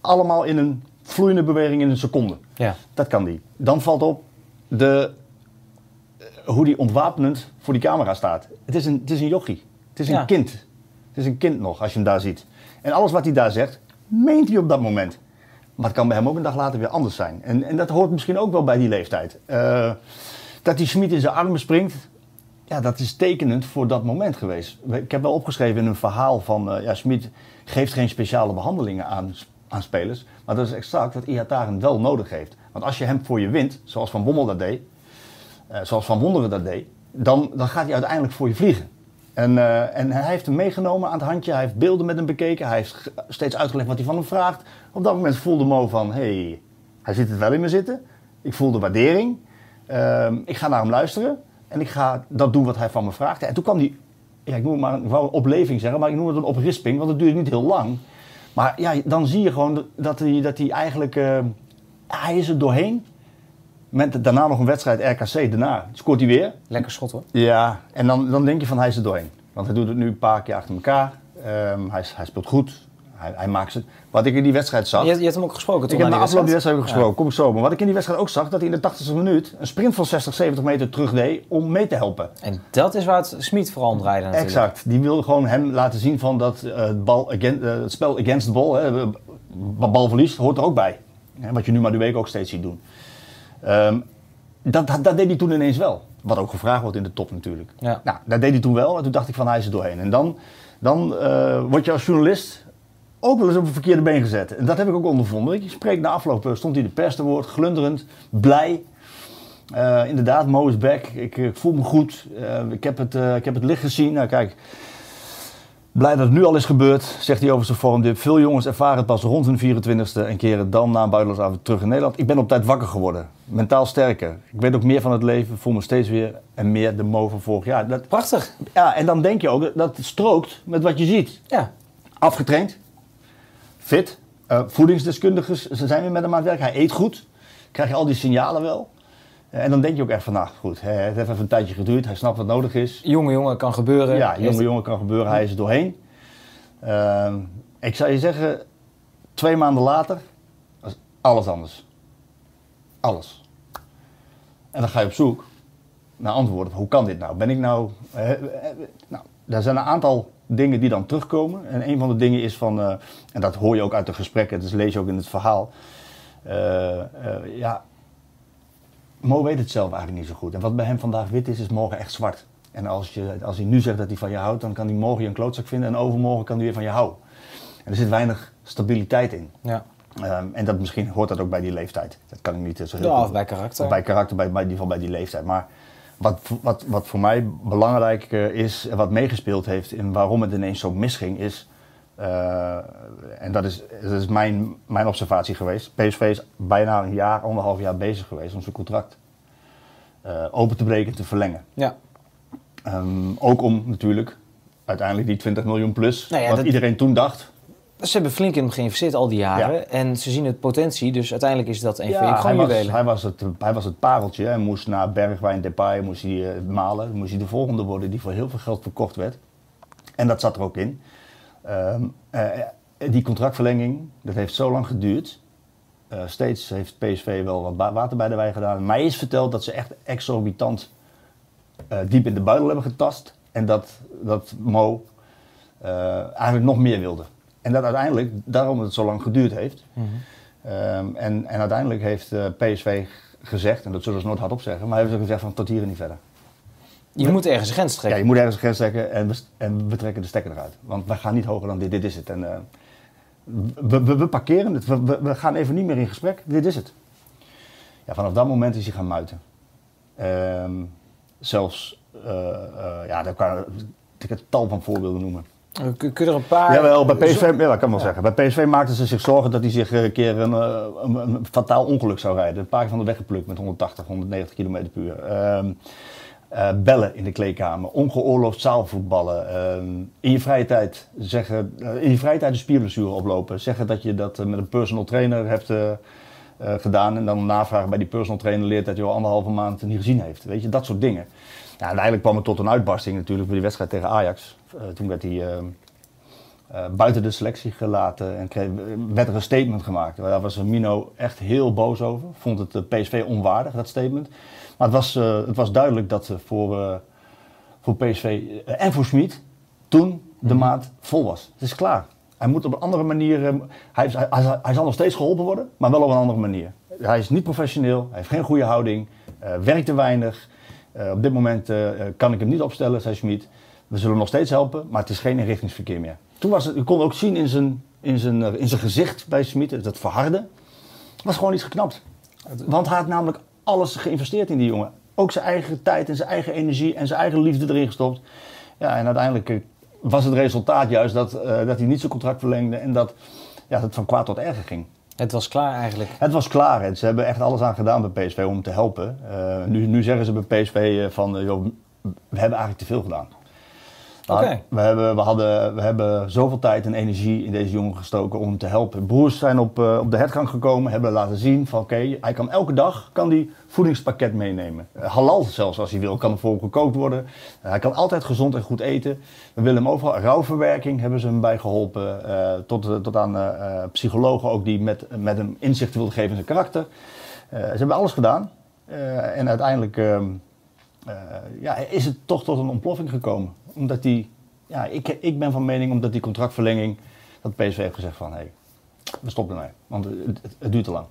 Allemaal in een vloeiende beweging in een seconde. Ja. Dat kan die. Dan valt op de, eh, hoe die ontwapenend voor die camera staat. Het is een, het is een jochie. Het is een Ja. kind. Het is een kind nog, als je hem daar ziet. En alles wat hij daar zegt, meent hij op dat moment. Maar het kan bij hem ook een dag later weer anders zijn. En, en dat hoort misschien ook wel bij die leeftijd. Eh, dat die Schmid in zijn armen springt, ja, dat is tekenend voor dat moment geweest. Ik heb wel opgeschreven in een verhaal van... eh ja, Schmid geeft geen speciale behandelingen aan, aan spelers. Maar dat is exact wat Ihataren wel nodig heeft. Want als je hem voor je wint, zoals Van Bommel dat deed... eh, zoals Van Wonderen dat deed... Dan, dan gaat hij uiteindelijk voor je vliegen. En, eh, en hij heeft hem meegenomen aan het handje. Hij heeft beelden met hem bekeken. Hij heeft steeds uitgelegd wat hij van hem vraagt. Op dat moment voelde Mo van... Hey, hij ziet het wel in me zitten. Ik voel de waardering. Ehm, ik ga naar hem luisteren. En ik ga dat doen wat hij van me vraagt. En toen kwam die... Ja, ik, noem het maar, ik wou een opleving zeggen, maar ik noem het een oprisping. Want het duurde niet heel lang. Maar ja, dan zie je gewoon dat hij, dat hij eigenlijk... eh, hij is er doorheen. Met daarna nog een wedstrijd RKC. Daarna scoort hij weer. Lekker schot hoor. Ja, en dan, dan denk je van hij is er doorheen. Want hij doet het nu een paar keer achter elkaar. Ehm, hij, hij speelt goed. hij, hij maakt ze. Wat ik in die wedstrijd zag. Je, je hebt hem ook gesproken Ik toen heb na na die afloop die wedstrijd? ook gesproken, kom ik zo. Maar wat ik in die wedstrijd ook zag, dat hij in de 80ste minuut een sprint van 60, 70 meter terug deed om mee te helpen. En dat is waar het Smit vooral om draaide natuurlijk. Exact. Die wilde gewoon hem laten zien van dat eh, het, bal again- eh, het spel against the ball, hè, balverlies, hoort er ook bij. Hè, wat je nu maar de week ook steeds ziet doen. Ehm, dat, dat, dat deed hij toen ineens wel. Wat ook gevraagd wordt in de top natuurlijk. Ja. Nou, dat deed hij toen wel en toen dacht ik van hij is er doorheen. En dan, dan eh, word je als journalist ook wel eens op een verkeerde been gezet. En dat heb ik ook ondervonden. Je spreekt na afloop, eh, stond hij de pers te woord, glunderend, blij. Eh, inderdaad, Mo is back. Ik, ik voel me goed. Ik, heb het, ik heb het licht gezien. Nou, kijk, blij dat het nu al is gebeurd, zegt hij over zijn vormdip. Veel jongens ervaren het pas rond hun 24ste en keren dan na een buitenlandsavond terug in Nederland. Ik ben op tijd wakker geworden. Mentaal sterker. Ik weet ook meer van het leven, voel me steeds weer en meer de Mo van vorig jaar. Dat, Prachtig. ja, en dan denk je ook, dat het strookt met wat je ziet. Ja. Afgetraind, fit, eh, voedingsdeskundigen ze zijn weer met hem aan het werk. Hij eet goed, krijg je al die signalen wel. Eh, en dan denk je ook echt van, nou goed, hè, het heeft even een tijdje geduurd. Hij snapt wat nodig is. Jonge jongen kan gebeuren. Ja, jonge jongen kan gebeuren, hij is er doorheen. Ehm, ik zou je zeggen, twee maanden later was alles anders. Alles. En dan ga je op zoek naar antwoorden. Hoe kan dit nou? Ben ik nou... eh, eh, nou, er zijn een aantal dingen die dan terugkomen. En een van de dingen is van... en dat hoor je ook uit de gesprekken, dus lees je ook in het verhaal. Ja, Mo weet het zelf eigenlijk niet zo goed. En wat bij hem vandaag wit is, is morgen echt zwart. En als, je, als hij nu zegt dat hij van je houdt, dan kan hij morgen je een klootzak vinden. En overmorgen kan hij weer van je houden. En er zit weinig stabiliteit in. Ja. Ehm, en dat, misschien hoort dat ook bij die leeftijd. Dat kan ik niet eh, zo heel Ja, goed- of bij karakter. Of bij karakter, bij, bij, in ieder geval bij die leeftijd. Maar wat, wat, wat voor mij belangrijk eh, is en wat meegespeeld heeft in waarom het ineens zo misging, is. Eh, en dat is, dat is mijn, mijn observatie geweest. PSV is bijna een jaar, anderhalf jaar bezig geweest om zijn contract eh, open te breken en te verlengen. Ja. Ehm, ook om natuurlijk uiteindelijk die 20 miljoen plus, Nou ja, wat dat- iedereen toen dacht. Ze hebben flink in hem geïnvesteerd al die jaren. En ze zien het potentie. Dus uiteindelijk is dat een van je hij, was, hij, was het, hij was het pareltje. Hij moest naar Bergwijn Depay, moest hij eh, malen. Moest hij de volgende worden die voor heel veel geld verkocht werd. En dat zat er ook in. Ehm, eh, die contractverlenging, dat heeft zo lang geduurd. Eh, steeds heeft PSV wel wat water bij de wijn gedaan. Mij is verteld dat ze echt exorbitant eh, diep in de buidel hebben getast. En dat, dat Mo eh, eigenlijk nog meer wilde. En dat uiteindelijk, daarom het zo lang geduurd heeft. Ehm, en, en uiteindelijk heeft eh, PSV gezegd, en dat zullen ze nooit hardop zeggen, maar hebben ze gezegd van tot hier en niet verder. Je moet ergens een grens Ja, trekken. je moet ergens een grens trekken en we, en we trekken de stekker eruit. Want we gaan niet hoger dan dit, dit is het. En, eh, we, we, we parkeren het, we, we, gaan even niet meer in gesprek, dit is het. Ja, vanaf dat moment is hij gaan muiten. Ehm, zelfs, eh, eh, ja, daar kan ik een tal van voorbeelden noemen. Kun, je er een paar... Jawel, bij PSV, ja, dat kan wel zeggen. Bij PSV maakten ze zich zorgen dat hij zich een keer een, een, een fataal ongeluk zou rijden. Een paar keer van de weg geplukt met 180, 190 km per uur. Ehm, eh, bellen in de kleedkamer, ongeoorloofd zaalvoetballen. ehm, in je vrije tijd zeggen, eh, in je vrije tijd een spierblessure oplopen. Zeggen dat je dat eh, met een personal trainer hebt gedaan. En dan navragen bij die personal trainer leert dat je al anderhalve maand niet gezien heeft. Weet je, dat soort dingen. Ja, uiteindelijk kwam het tot een uitbarsting natuurlijk bij die wedstrijd tegen Ajax. Toen werd hij ehm, eh, buiten de selectie gelaten en kreeg, werd er een statement gemaakt. Daar was Mino echt heel boos over. Vond het PSV onwaardig, dat statement. Maar het was, eh, het was duidelijk dat eh, voor, eh, voor PSV en voor Schmid toen de maat vol was. Het is klaar. Hij moet op een andere manier. hij, is- hij, hij, hij zal nog steeds geholpen worden, maar wel op een andere manier. Hij is niet professioneel, hij heeft geen goede houding, werkt te weinig. Op dit moment kan ik hem niet opstellen, zei Schmid. We zullen hem nog steeds helpen, maar het is geen inrichtingsverkeer meer. Toen was het, je kon ook zien in zijn, in zijn, in zijn gezicht bij Schmid, dat verharde. was gewoon iets geknapt. Want hij had namelijk alles geïnvesteerd in die jongen. Ook zijn eigen tijd en zijn eigen energie en zijn eigen liefde erin gestopt. Ja, en uiteindelijk eh, was het resultaat juist dat, eh, dat hij niet zijn contract verlengde en dat ja, het van kwaad tot erger ging. Het was klaar eigenlijk. Het was klaar. En ze hebben echt alles aan gedaan bij PSV om te helpen. Eh, nu, nu zeggen ze bij PSV van, joh, we hebben eigenlijk te veel gedaan. We, hebben, we, hadden, we hebben zoveel tijd en energie in deze jongen gestoken om hem te helpen. Broers zijn op, eh, op de hertgang gekomen, hebben laten zien van oké, hij kan elke dag kan die voedingspakket meenemen. Eh, halal zelfs als hij wil, kan er voor hem gekookt worden. Eh, hij kan altijd gezond en goed eten. We willen hem overal, rouwverwerking hebben ze hem bij geholpen. eh, tot, tot aan psychologen ook die met, met hem inzicht wilden geven in zijn karakter. Ze hebben alles gedaan. En uiteindelijk ehm, eh, ja, is het toch tot een ontploffing gekomen. Omdat die, ja, ik, ik ben van mening omdat die contractverlenging, dat PSV heeft gezegd van hé, hey, we stoppen ermee. Want het, het, het duurt te lang.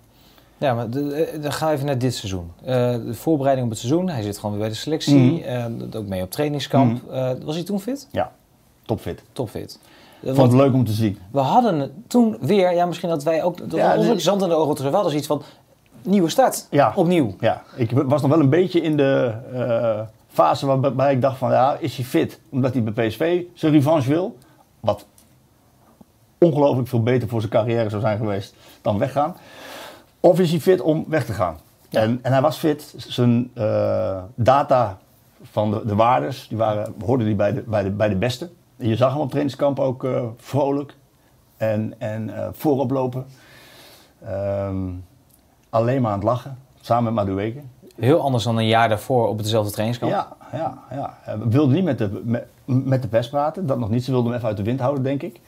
Ja, maar eh, dan we even naar dit seizoen. Eh, de voorbereiding op het seizoen. Hij zit gewoon weer bij de selectie. Mhm. eh, ook mee op trainingskamp. Eh, was hij toen fit? Ja, topfit. Topfit. Vond het leuk om te zien. We hadden toen weer, ja, misschien dat wij ook, dat Ja, zand in de ogen te wel, dat is iets van nieuwe start. Ja. Opnieuw. Ja, ik was nog wel een beetje in de fase waarbij ik dacht van ja, is hij fit? Omdat hij bij PSV zijn revanche wil. Wat ongelooflijk veel beter voor zijn carrière zou zijn geweest dan weggaan. Of is hij fit om weg te gaan? En, en hij was fit. Zijn eh, data van de, de waardes, die waren, hoorden die bij de, bij, de, bij de beste. Je zag hem op trainingskamp ook eh, vrolijk en, en eh, voorop lopen. Ehm, alleen maar aan het lachen, samen met Madueke. Heel anders dan een jaar daarvoor op dezelfde trainingskamp. Ja, ja, ja. We wilden niet met de, met, met de pers praten, dat nog niet. Ze wilden hem even uit de wind houden, denk ik.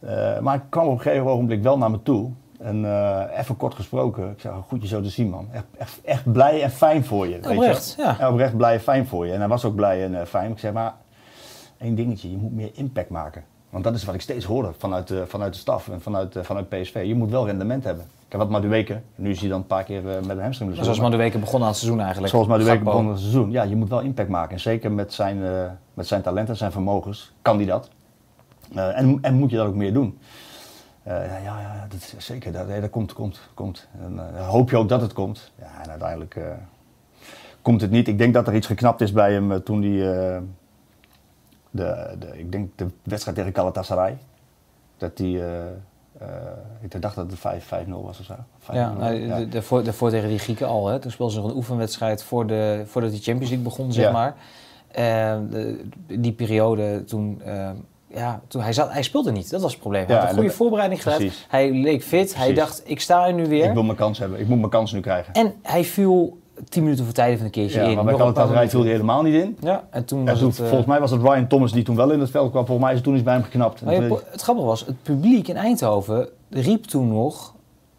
Eh, maar ik kwam op een gegeven ogenblik wel naar me toe. En eh, even kort gesproken, ik zei, goed je zo te zien man. Echt, echt, echt blij en fijn voor je. weet je ja. Oprecht blij en fijn voor je. En hij was ook blij en eh, fijn. Ik zei, maar één dingetje, je moet meer impact maken. Want dat is wat ik steeds hoorde vanuit, de vanuit de staf en vanuit, vanuit PSV. Je moet wel rendement hebben. Heb wat Madueke, nu is hij dan een paar keer eh, met een hamstring. Zoals Madueke begon aan het seizoen eigenlijk. Zoals Madueke begon het seizoen. Ja, je moet wel impact maken. En zeker met zijn, eh, met zijn talenten, zijn vermogens, kan hij dat. Eh, en, en moet je dat ook meer doen. Ja, ja, ja, dat is zeker. Dat, dat komt, komt, komt. En hoop je ook dat het komt. Ja, en uiteindelijk komt het niet. Ik denk dat er iets geknapt is bij hem toen hij... de, de, ik denk de wedstrijd tegen Galatasaray. Dat hij... eh, ik dacht dat het 5-5-0 was of zo. 5-0. Ja, nou, Ja. daarvoor, daarvoor tegen die Grieken al. Hè. Toen speelden ze nog een oefenwedstrijd voor de, voordat die Champions League begon, zeg Ja. maar. Eh, de- die periode toen... eh, ja, toen hij, zat, hij speelde niet, dat was het probleem. Hij Ja, had een en goede voorbereiding gedaan. precies. Hij leek fit. Hij dacht, ik sta er nu weer. Ik wil mijn kans hebben. Ik moet mijn kans nu krijgen. En hij viel tien minuten voor tijden van een keertje Ja, in. maar bij Galatasaray viel hij helemaal niet in. Ja, en toen En was toen, het... eh, volgens mij was het Ryan Thomas die toen wel in het veld kwam. Volgens mij is het toen iets bij hem geknapt. Het grappige was, het publiek in Eindhoven riep toen nog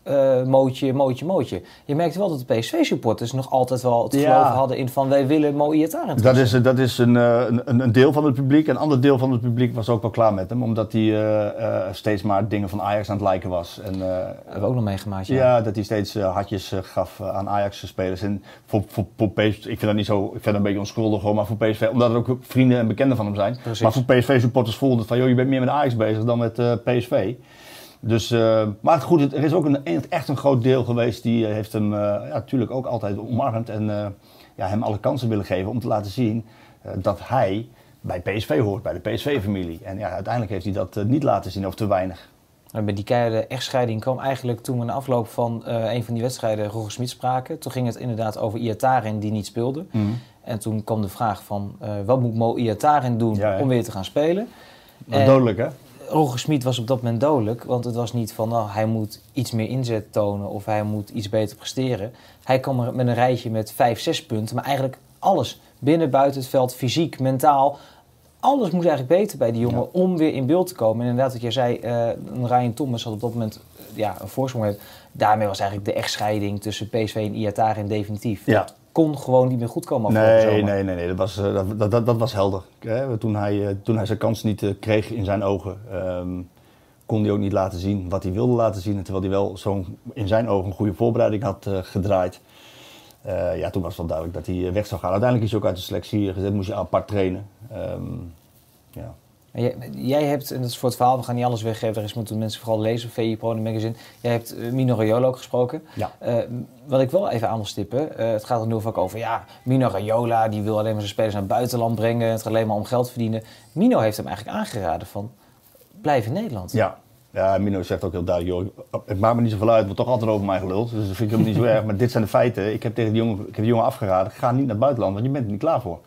eh, mootje, mootje, mootje. Je merkte wel dat de PSV-supporters nog altijd wel het Ja. geloof hadden in van wij willen Mo Iataren Dat is, dat is een, eh, een, een deel van het publiek. Een ander deel van het publiek was ook wel klaar met hem. Omdat hij eh, eh, steeds maar dingen van Ajax aan het lijken was. En, eh, hebben we ook nog meegemaakt. ja. Ja. dat hij steeds hartjes gaf aan Ajax-spelers. En voor, voor, voor PSV, ik vind dat niet zo, ik vind dat een beetje onschuldig hoor, maar voor PSV, omdat het ook vrienden en bekenden van hem zijn. Precies. Maar voor PSV-supporters voelde het van, joh, je bent meer met Ajax bezig dan met eh, PSV. Dus, eh, maar goed, er is ook een, echt een groot deel geweest die eh, heeft hem eh, ja, natuurlijk ook altijd omarmd. En ja, hem alle kansen willen geven om te laten zien dat hij bij PSV hoort, bij de PSV-familie. En ja, uiteindelijk heeft hij dat niet laten zien, of te weinig. Bij die keiharde echtscheiding kwam eigenlijk toen we na afloop van een van die wedstrijden Roger Smit spraken. Toen ging het inderdaad over Iataren die niet speelde. En toen kwam de vraag van wat moet Mo Iataren doen Ja, om weer te gaan spelen. En dodelijk, hè? Roger Smit was op dat moment dodelijk, want het was niet van nou, hij moet iets meer inzet tonen of hij moet iets beter presteren. Hij kwam er met een rijtje met vijf, zes punten, maar eigenlijk alles. Binnen, buiten het veld, fysiek, mentaal. Alles moest eigenlijk beter bij die jongen om weer in beeld te komen. En inderdaad, wat jij zei, eh, Ryan Thomas had op dat moment eh, ja, een voorsprong. heeft. Daarmee was eigenlijk de echtscheiding tussen PSV en Iataren definitief. Ja. Kon gewoon niet meer goed komen Nee, nee, nee, nee. Dat, was, eh, dat, dat, dat, dat was helder. Hè? Toen, hij, eh, toen hij zijn kans niet eh, kreeg in zijn ogen, ehm, kon hij ook niet laten zien wat hij wilde laten zien. Terwijl hij wel zo'n in zijn ogen een goede voorbereiding had gedraaid. Ja, toen was het wel duidelijk dat hij weg zou gaan. Uiteindelijk is hij ook uit de selectie gezet, moest je apart trainen. Ehm, ja. Jij, jij hebt, en dat is voor het verhaal, we gaan niet alles weggeven, is moeten mensen vooral lezen, VI Pro, de magazine. Jij hebt eh, Mino Raiola ook gesproken. Ja. Eh, wat ik wel even aan wil stippen, eh, het gaat er nu vaak over, ja, Mino Raiola, die wil alleen maar zijn spelers naar het buitenland brengen, het gaat alleen maar om geld verdienen. Mino heeft hem eigenlijk aangeraden van, blijf in Nederland. Ja. Ja, Mino zegt ook heel duidelijk, joh, het maakt me niet zoveel uit, wordt toch altijd over mij geluld. Dus dat vind ik helemaal niet zo (laughs) erg. Maar dit zijn de feiten. Ik heb tegen die jongen, ik heb die jongen afgeraden, ga niet naar het buitenland, want je bent er niet klaar voor.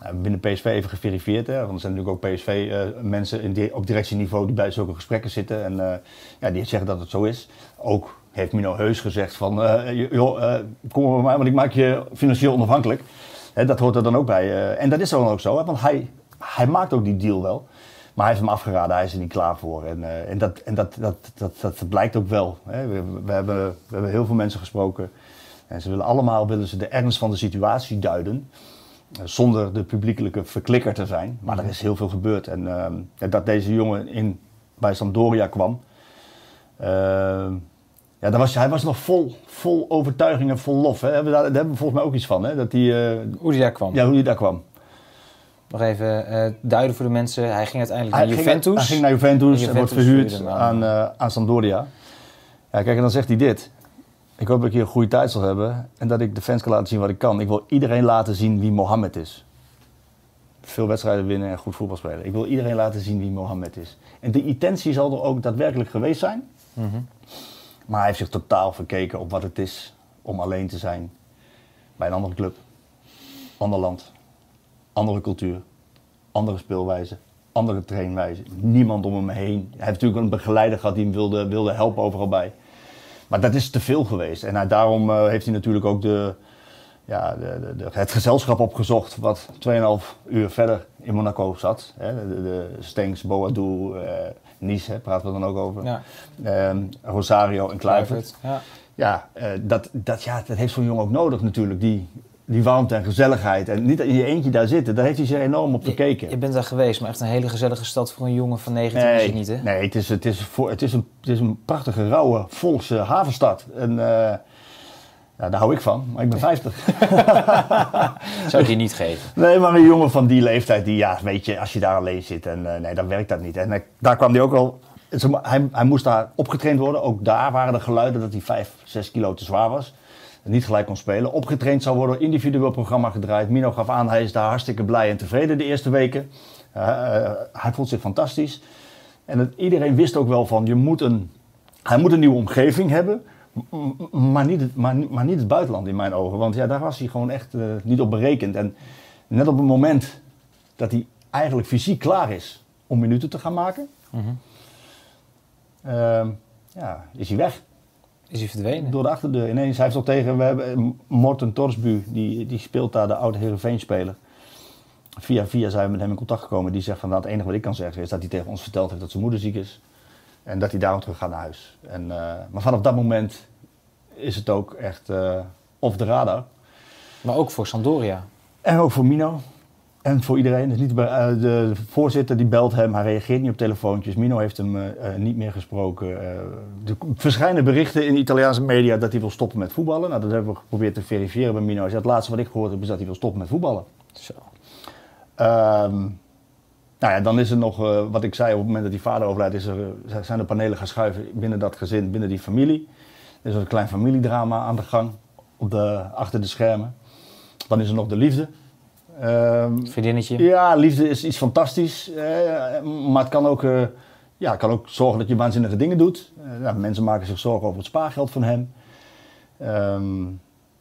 Nou, binnen PSV even geverifieerd, hè, want er zijn natuurlijk ook PSV-mensen in di- op directieniveau die bij zulke gesprekken zitten. En eh, ja, die zeggen dat het zo is. Ook heeft Mino Heus gezegd van, eh, joh, eh, kom maar mij, want ik maak je financieel onafhankelijk. Hè, dat hoort er dan ook bij. eh, en dat is dan ook zo, want hij, hij maakt ook die deal wel. Maar hij heeft hem afgeraden, hij is er niet klaar voor. En, eh, en, dat, en dat, dat, dat, dat, blijkt ook wel. Hè. We, we, hebben, we hebben heel veel mensen gesproken. En ze willen allemaal willen ze de ernst van de situatie duiden. Zonder de publiekelijke verklikker te zijn. Maar er is heel veel gebeurd. En ehm, dat deze jongen in, bij Sampdoria kwam. ehm, ja, daar was, hij was nog vol, vol overtuiging en vol lof. Hè. Daar, hebben we- daar hebben we volgens mij ook iets van. Hè? Dat hij, eh, Hoe die daar kwam. ja, hoe hij daar kwam. Nog even eh, duiden voor de mensen. Hij ging uiteindelijk Hij naar ging, Juventus. hij ging naar Juventus, En en wordt verhuurd aan, eh, aan Sampdoria. Ja, kijk, en dan zegt hij dit. Ik hoop dat ik hier een goede tijd zal hebben en dat ik de fans kan laten zien wat ik kan. Ik wil iedereen laten zien wie Mohammed is. Veel wedstrijden winnen en goed voetbal spelen. Ik wil iedereen laten zien wie Mohammed is. En de intentie zal er ook daadwerkelijk geweest zijn. Mhm. Maar hij heeft zich totaal verkeken op wat het is om alleen te zijn bij een andere club, ander land, andere cultuur, andere speelwijze, andere trainwijze. Niemand om hem heen. Hij heeft natuurlijk een begeleider gehad die hem wilde, wilde helpen overal bij. Maar dat is te veel geweest. En hij, daarom eh, heeft hij natuurlijk ook de, ja, de, de, het gezelschap opgezocht wat 2,5 uur verder in Monaco zat. Hè, de, de, Stengs, Boadou, eh Nice, hè, praten we dan ook over. Ja. Ehm, Rosario en Kluivert. Ja. Ja, eh, dat, dat, ja, dat heeft zo'n jongen ook nodig natuurlijk. Die, die warmte en gezelligheid. En niet in je eentje daar zitten. Daar heeft hij zich enorm op verkeken. Je bent daar geweest, maar echt een hele gezellige stad voor een jongen van 19 is het niet, hè? Nee, het is, het, is voor, het, is een, het is een prachtige, rauwe, volkse havenstad. En eh, ja, daar hou ik van, maar ik ben 50. (laughs) Zou ik je niet geven. (laughs) Nee, maar een jongen van die leeftijd, die, ja, weet je, als je daar alleen zit, en eh, nee, dan werkt dat niet. En eh, daar kwam hij ook al, hij, hij moest daar opgetraind worden. Ook daar waren er geluiden dat hij 5, 6 kilo te zwaar was. Niet gelijk kon spelen. Opgetraind zou worden, individueel programma gedraaid. Mino gaf aan, hij is daar hartstikke blij en tevreden de eerste weken. Eh, eh, hij voelt zich fantastisch. En het, iedereen wist ook wel van, je moet een, hij moet een nieuwe omgeving hebben. Maar niet, het, maar, maar niet het buitenland in mijn ogen. Want ja, daar was hij gewoon echt eh, niet op berekend. En net op het moment dat hij eigenlijk fysiek klaar is om minuten te gaan maken, ehm, ja, is hij weg. Is hij verdwenen? Door de achterdeur. Ineens, hij heeft ook tegen, we hebben Morten Torsbu, die, die speelt daar de oude Heerenveen-speler. Via via zijn we met hem in contact gekomen. Die zegt van, nou, het enige wat ik kan zeggen is dat hij tegen ons verteld heeft dat zijn moeder ziek is. En dat hij daarom terug gaat naar huis. En, eh, maar vanaf dat moment is het ook echt eh off de radar. Maar ook voor Sampdoria. En ook voor Mino. En voor iedereen. Dus niet bij, eh, de voorzitter die belt hem, hij reageert niet op telefoontjes. Mino heeft hem eh, eh, niet meer gesproken. Eh, er verschijnen berichten in de Italiaanse media dat hij wil stoppen met voetballen. Nou, dat hebben we geprobeerd te verifiëren bij Mino. Het laatste wat ik gehoord heb is dat hij wil stoppen met voetballen. Zo. Ehm, nou ja, dan is er nog, wat ik zei, op het moment dat die vader overlijdt, is er, zijn de panelen gaan schuiven binnen dat gezin, binnen die familie. Er is een klein familiedrama aan de gang, op de, achter de schermen. Dan is er nog de liefde. Ehm, Vriendinnetje. ja, liefde is iets fantastisch. eh, maar het kan ook, eh, ja, kan ook zorgen dat je waanzinnige dingen doet. Nou, mensen maken zich zorgen over het spaargeld van hem. Ehm,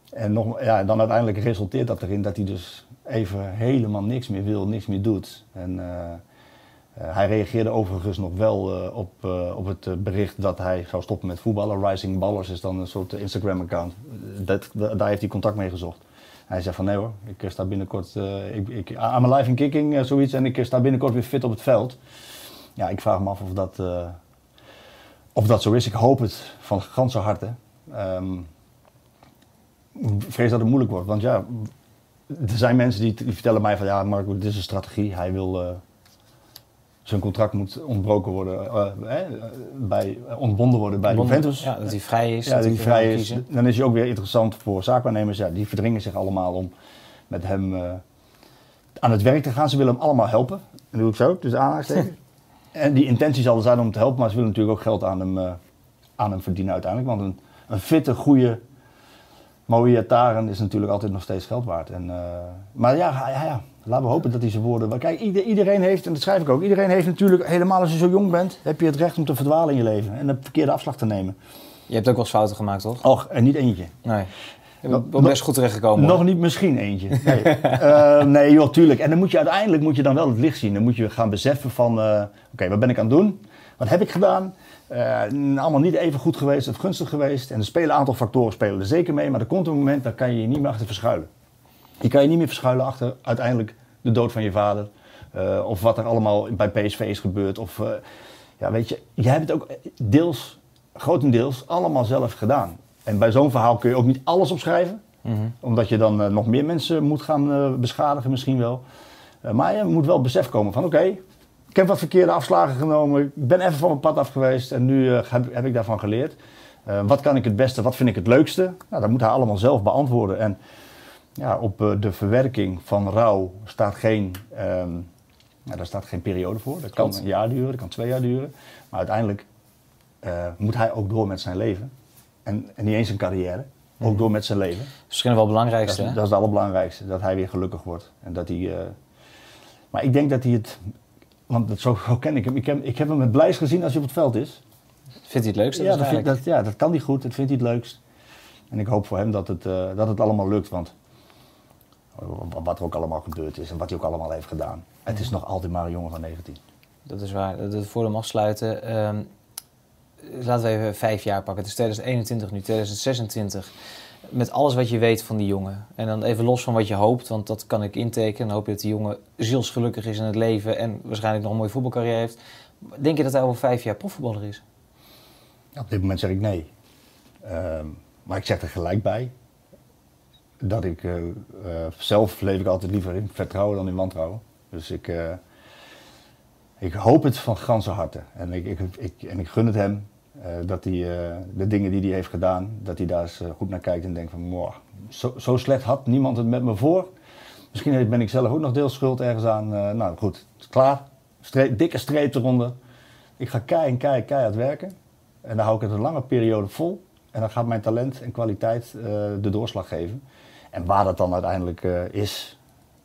en nog, ja, dan uiteindelijk resulteert dat erin dat hij dus even helemaal niks meer wil, niks meer doet. En, hij reageerde overigens nog wel op, op het bericht dat hij zou stoppen met voetballen. Rising Ballers is dan een soort Instagram-account. Daar heeft hij contact mee gezocht. Hij zegt van nee hoor, ik eh, sta binnenkort, eh, ik, ik, I'm alive in kicking, eh, zoiets. En ik sta binnenkort weer fit op het veld. Ja, ik vraag me af of dat, of dat zo is. Ik hoop het van ganse harte. Ehm, vrees dat het moeilijk wordt. Want ja, er zijn mensen die, die vertellen mij van ja, Marco, dit is een strategie. Hij wil. Zijn contract moet ontbroken worden, eh, bij, ontbonden worden bij Ontbonden, Juventus. ja, dat hij vrij is, Ja, dat dat hij vrij is. kiezen. Dan is hij ook weer interessant voor zaakwaarnemers. Ja, die verdringen zich allemaal om met hem eh, aan het werk te gaan. Ze willen hem allemaal helpen. Dat doe ik zo, dus aanhalingstekens. (laughs) en die intentie zal er zijn om te helpen, maar ze willen natuurlijk ook geld aan hem, eh, aan hem verdienen uiteindelijk. Want een, een fitte, goede mooie Taren is natuurlijk altijd nog steeds geld waard. En, maar ja, ja, ja, laten we hopen dat hij zijn woorden... want Kijk, ieder- iedereen heeft, en dat schrijf ik ook, iedereen heeft natuurlijk, helemaal als je zo jong bent, heb je het recht om te verdwalen in je leven en een verkeerde afslag te nemen. Je hebt ook wel eens fouten gemaakt, toch? Och, en niet eentje. Nee. Je bent best goed terechtgekomen. Nog niet misschien eentje. (laughs) Nee, uh, nee joh, tuurlijk. En dan moet je uiteindelijk moet je dan wel het licht zien. Dan moet je gaan beseffen van, uh, oké, wat ben ik aan het doen? Wat heb ik gedaan? Uh, allemaal niet even goed geweest of gunstig geweest. En er spelen een aantal factoren spelen er zeker mee. Maar er komt een moment, daar kan je je niet meer achter verschuilen. Je kan je niet meer verschuilen achter uiteindelijk de dood van je vader. of wat er allemaal bij PSV is gebeurd. Of, ja, weet je, jij hebt het ook deels, grotendeels, allemaal zelf gedaan. En bij zo'n verhaal kun je ook niet alles opschrijven. Mhm. Omdat je dan uh, nog meer mensen moet gaan uh, beschadigen misschien wel. Uh, maar je moet wel besef komen van oké, okay, ik heb wat verkeerde afslagen genomen. Ik ben even van mijn pad af geweest en nu heb, heb, ik daarvan geleerd. wat kan ik het beste, wat vind ik het leukste? Nou, dat moet hij allemaal zelf beantwoorden. En ja, op de verwerking van rouw staat geen, um, nou, daar staat geen periode voor. Dat kan een jaar duren, dat kan twee jaar duren. Maar uiteindelijk moet hij ook door met zijn leven. En, en niet eens een carrière, ook mhm. door met zijn leven. Misschien wel het belangrijkste. Dat, dat, is het allerbelangrijkste, dat hij weer gelukkig wordt. En dat hij, uh... maar ik denk dat hij het, want dat, zo, zo ken ik hem. Ik heb, ik heb hem met blijs gezien als hij op het veld is. Vindt hij het leukste? Ja, dat, vind, dat, ja dat kan hij goed, dat vindt hij het leukst. En ik hoop voor hem dat het, uh, dat het allemaal lukt, want wat er ook allemaal gebeurd is en wat hij ook allemaal heeft gedaan. Het is mhm. nog altijd maar een jongen van 19. Dat is waar. Dat voor hem afsluiten. Um, laten we even vijf jaar pakken. Het is 2021 nu, 2026. Met alles wat je weet van die jongen. En dan even los van wat je hoopt, want dat kan ik intekenen. Dan hoop je dat die jongen zielsgelukkig is in het leven en waarschijnlijk nog een mooie voetbalcarrière heeft. Denk je dat hij over vijf jaar profvoetballer is? op dit moment zeg ik nee. Ehm, maar ik zeg er gelijk bij dat ik uh, uh, zelf leef ik altijd liever in vertrouwen dan in wantrouwen. Dus ik, uh, ik hoop het van ganse harte. En ik, ik, ik, en ik gun het hem. Dat hij de dingen die hij heeft gedaan, dat hij daar eens goed naar kijkt en denkt van, zo, zo, slecht had niemand het met me voor. Misschien ben ik zelf ook nog deels schuld ergens aan. nou goed, klaar. Dikke streep eronder. Ik ga keihard, keihard, keihard werken. En dan hou ik het een lange periode vol. En dan gaat mijn talent en kwaliteit de doorslag geven. En waar dat dan uiteindelijk is,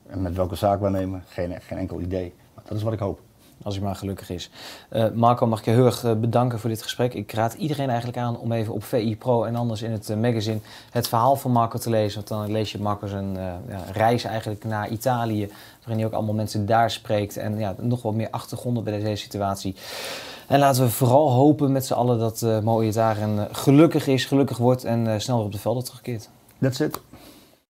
en met welke zaak nemen, geen, geen enkel idee. Maar dat is wat ik hoop. Als hij maar gelukkig is. Uh, Marco, mag ik je heel erg uh, bedanken voor dit gesprek. Ik raad iedereen eigenlijk aan om even op VI Pro en anders in het uh, magazine het verhaal van Marco te lezen. Want dan lees je Marco zijn ja, reis eigenlijk naar Italië. Waarin hij ook allemaal mensen daar spreekt. En ja, nog wat meer achtergronden bij deze situatie. En laten we vooral hopen met z'n allen dat uh, Mo gelukkig is, gelukkig wordt en snel weer op de velden terugkeert. That's it.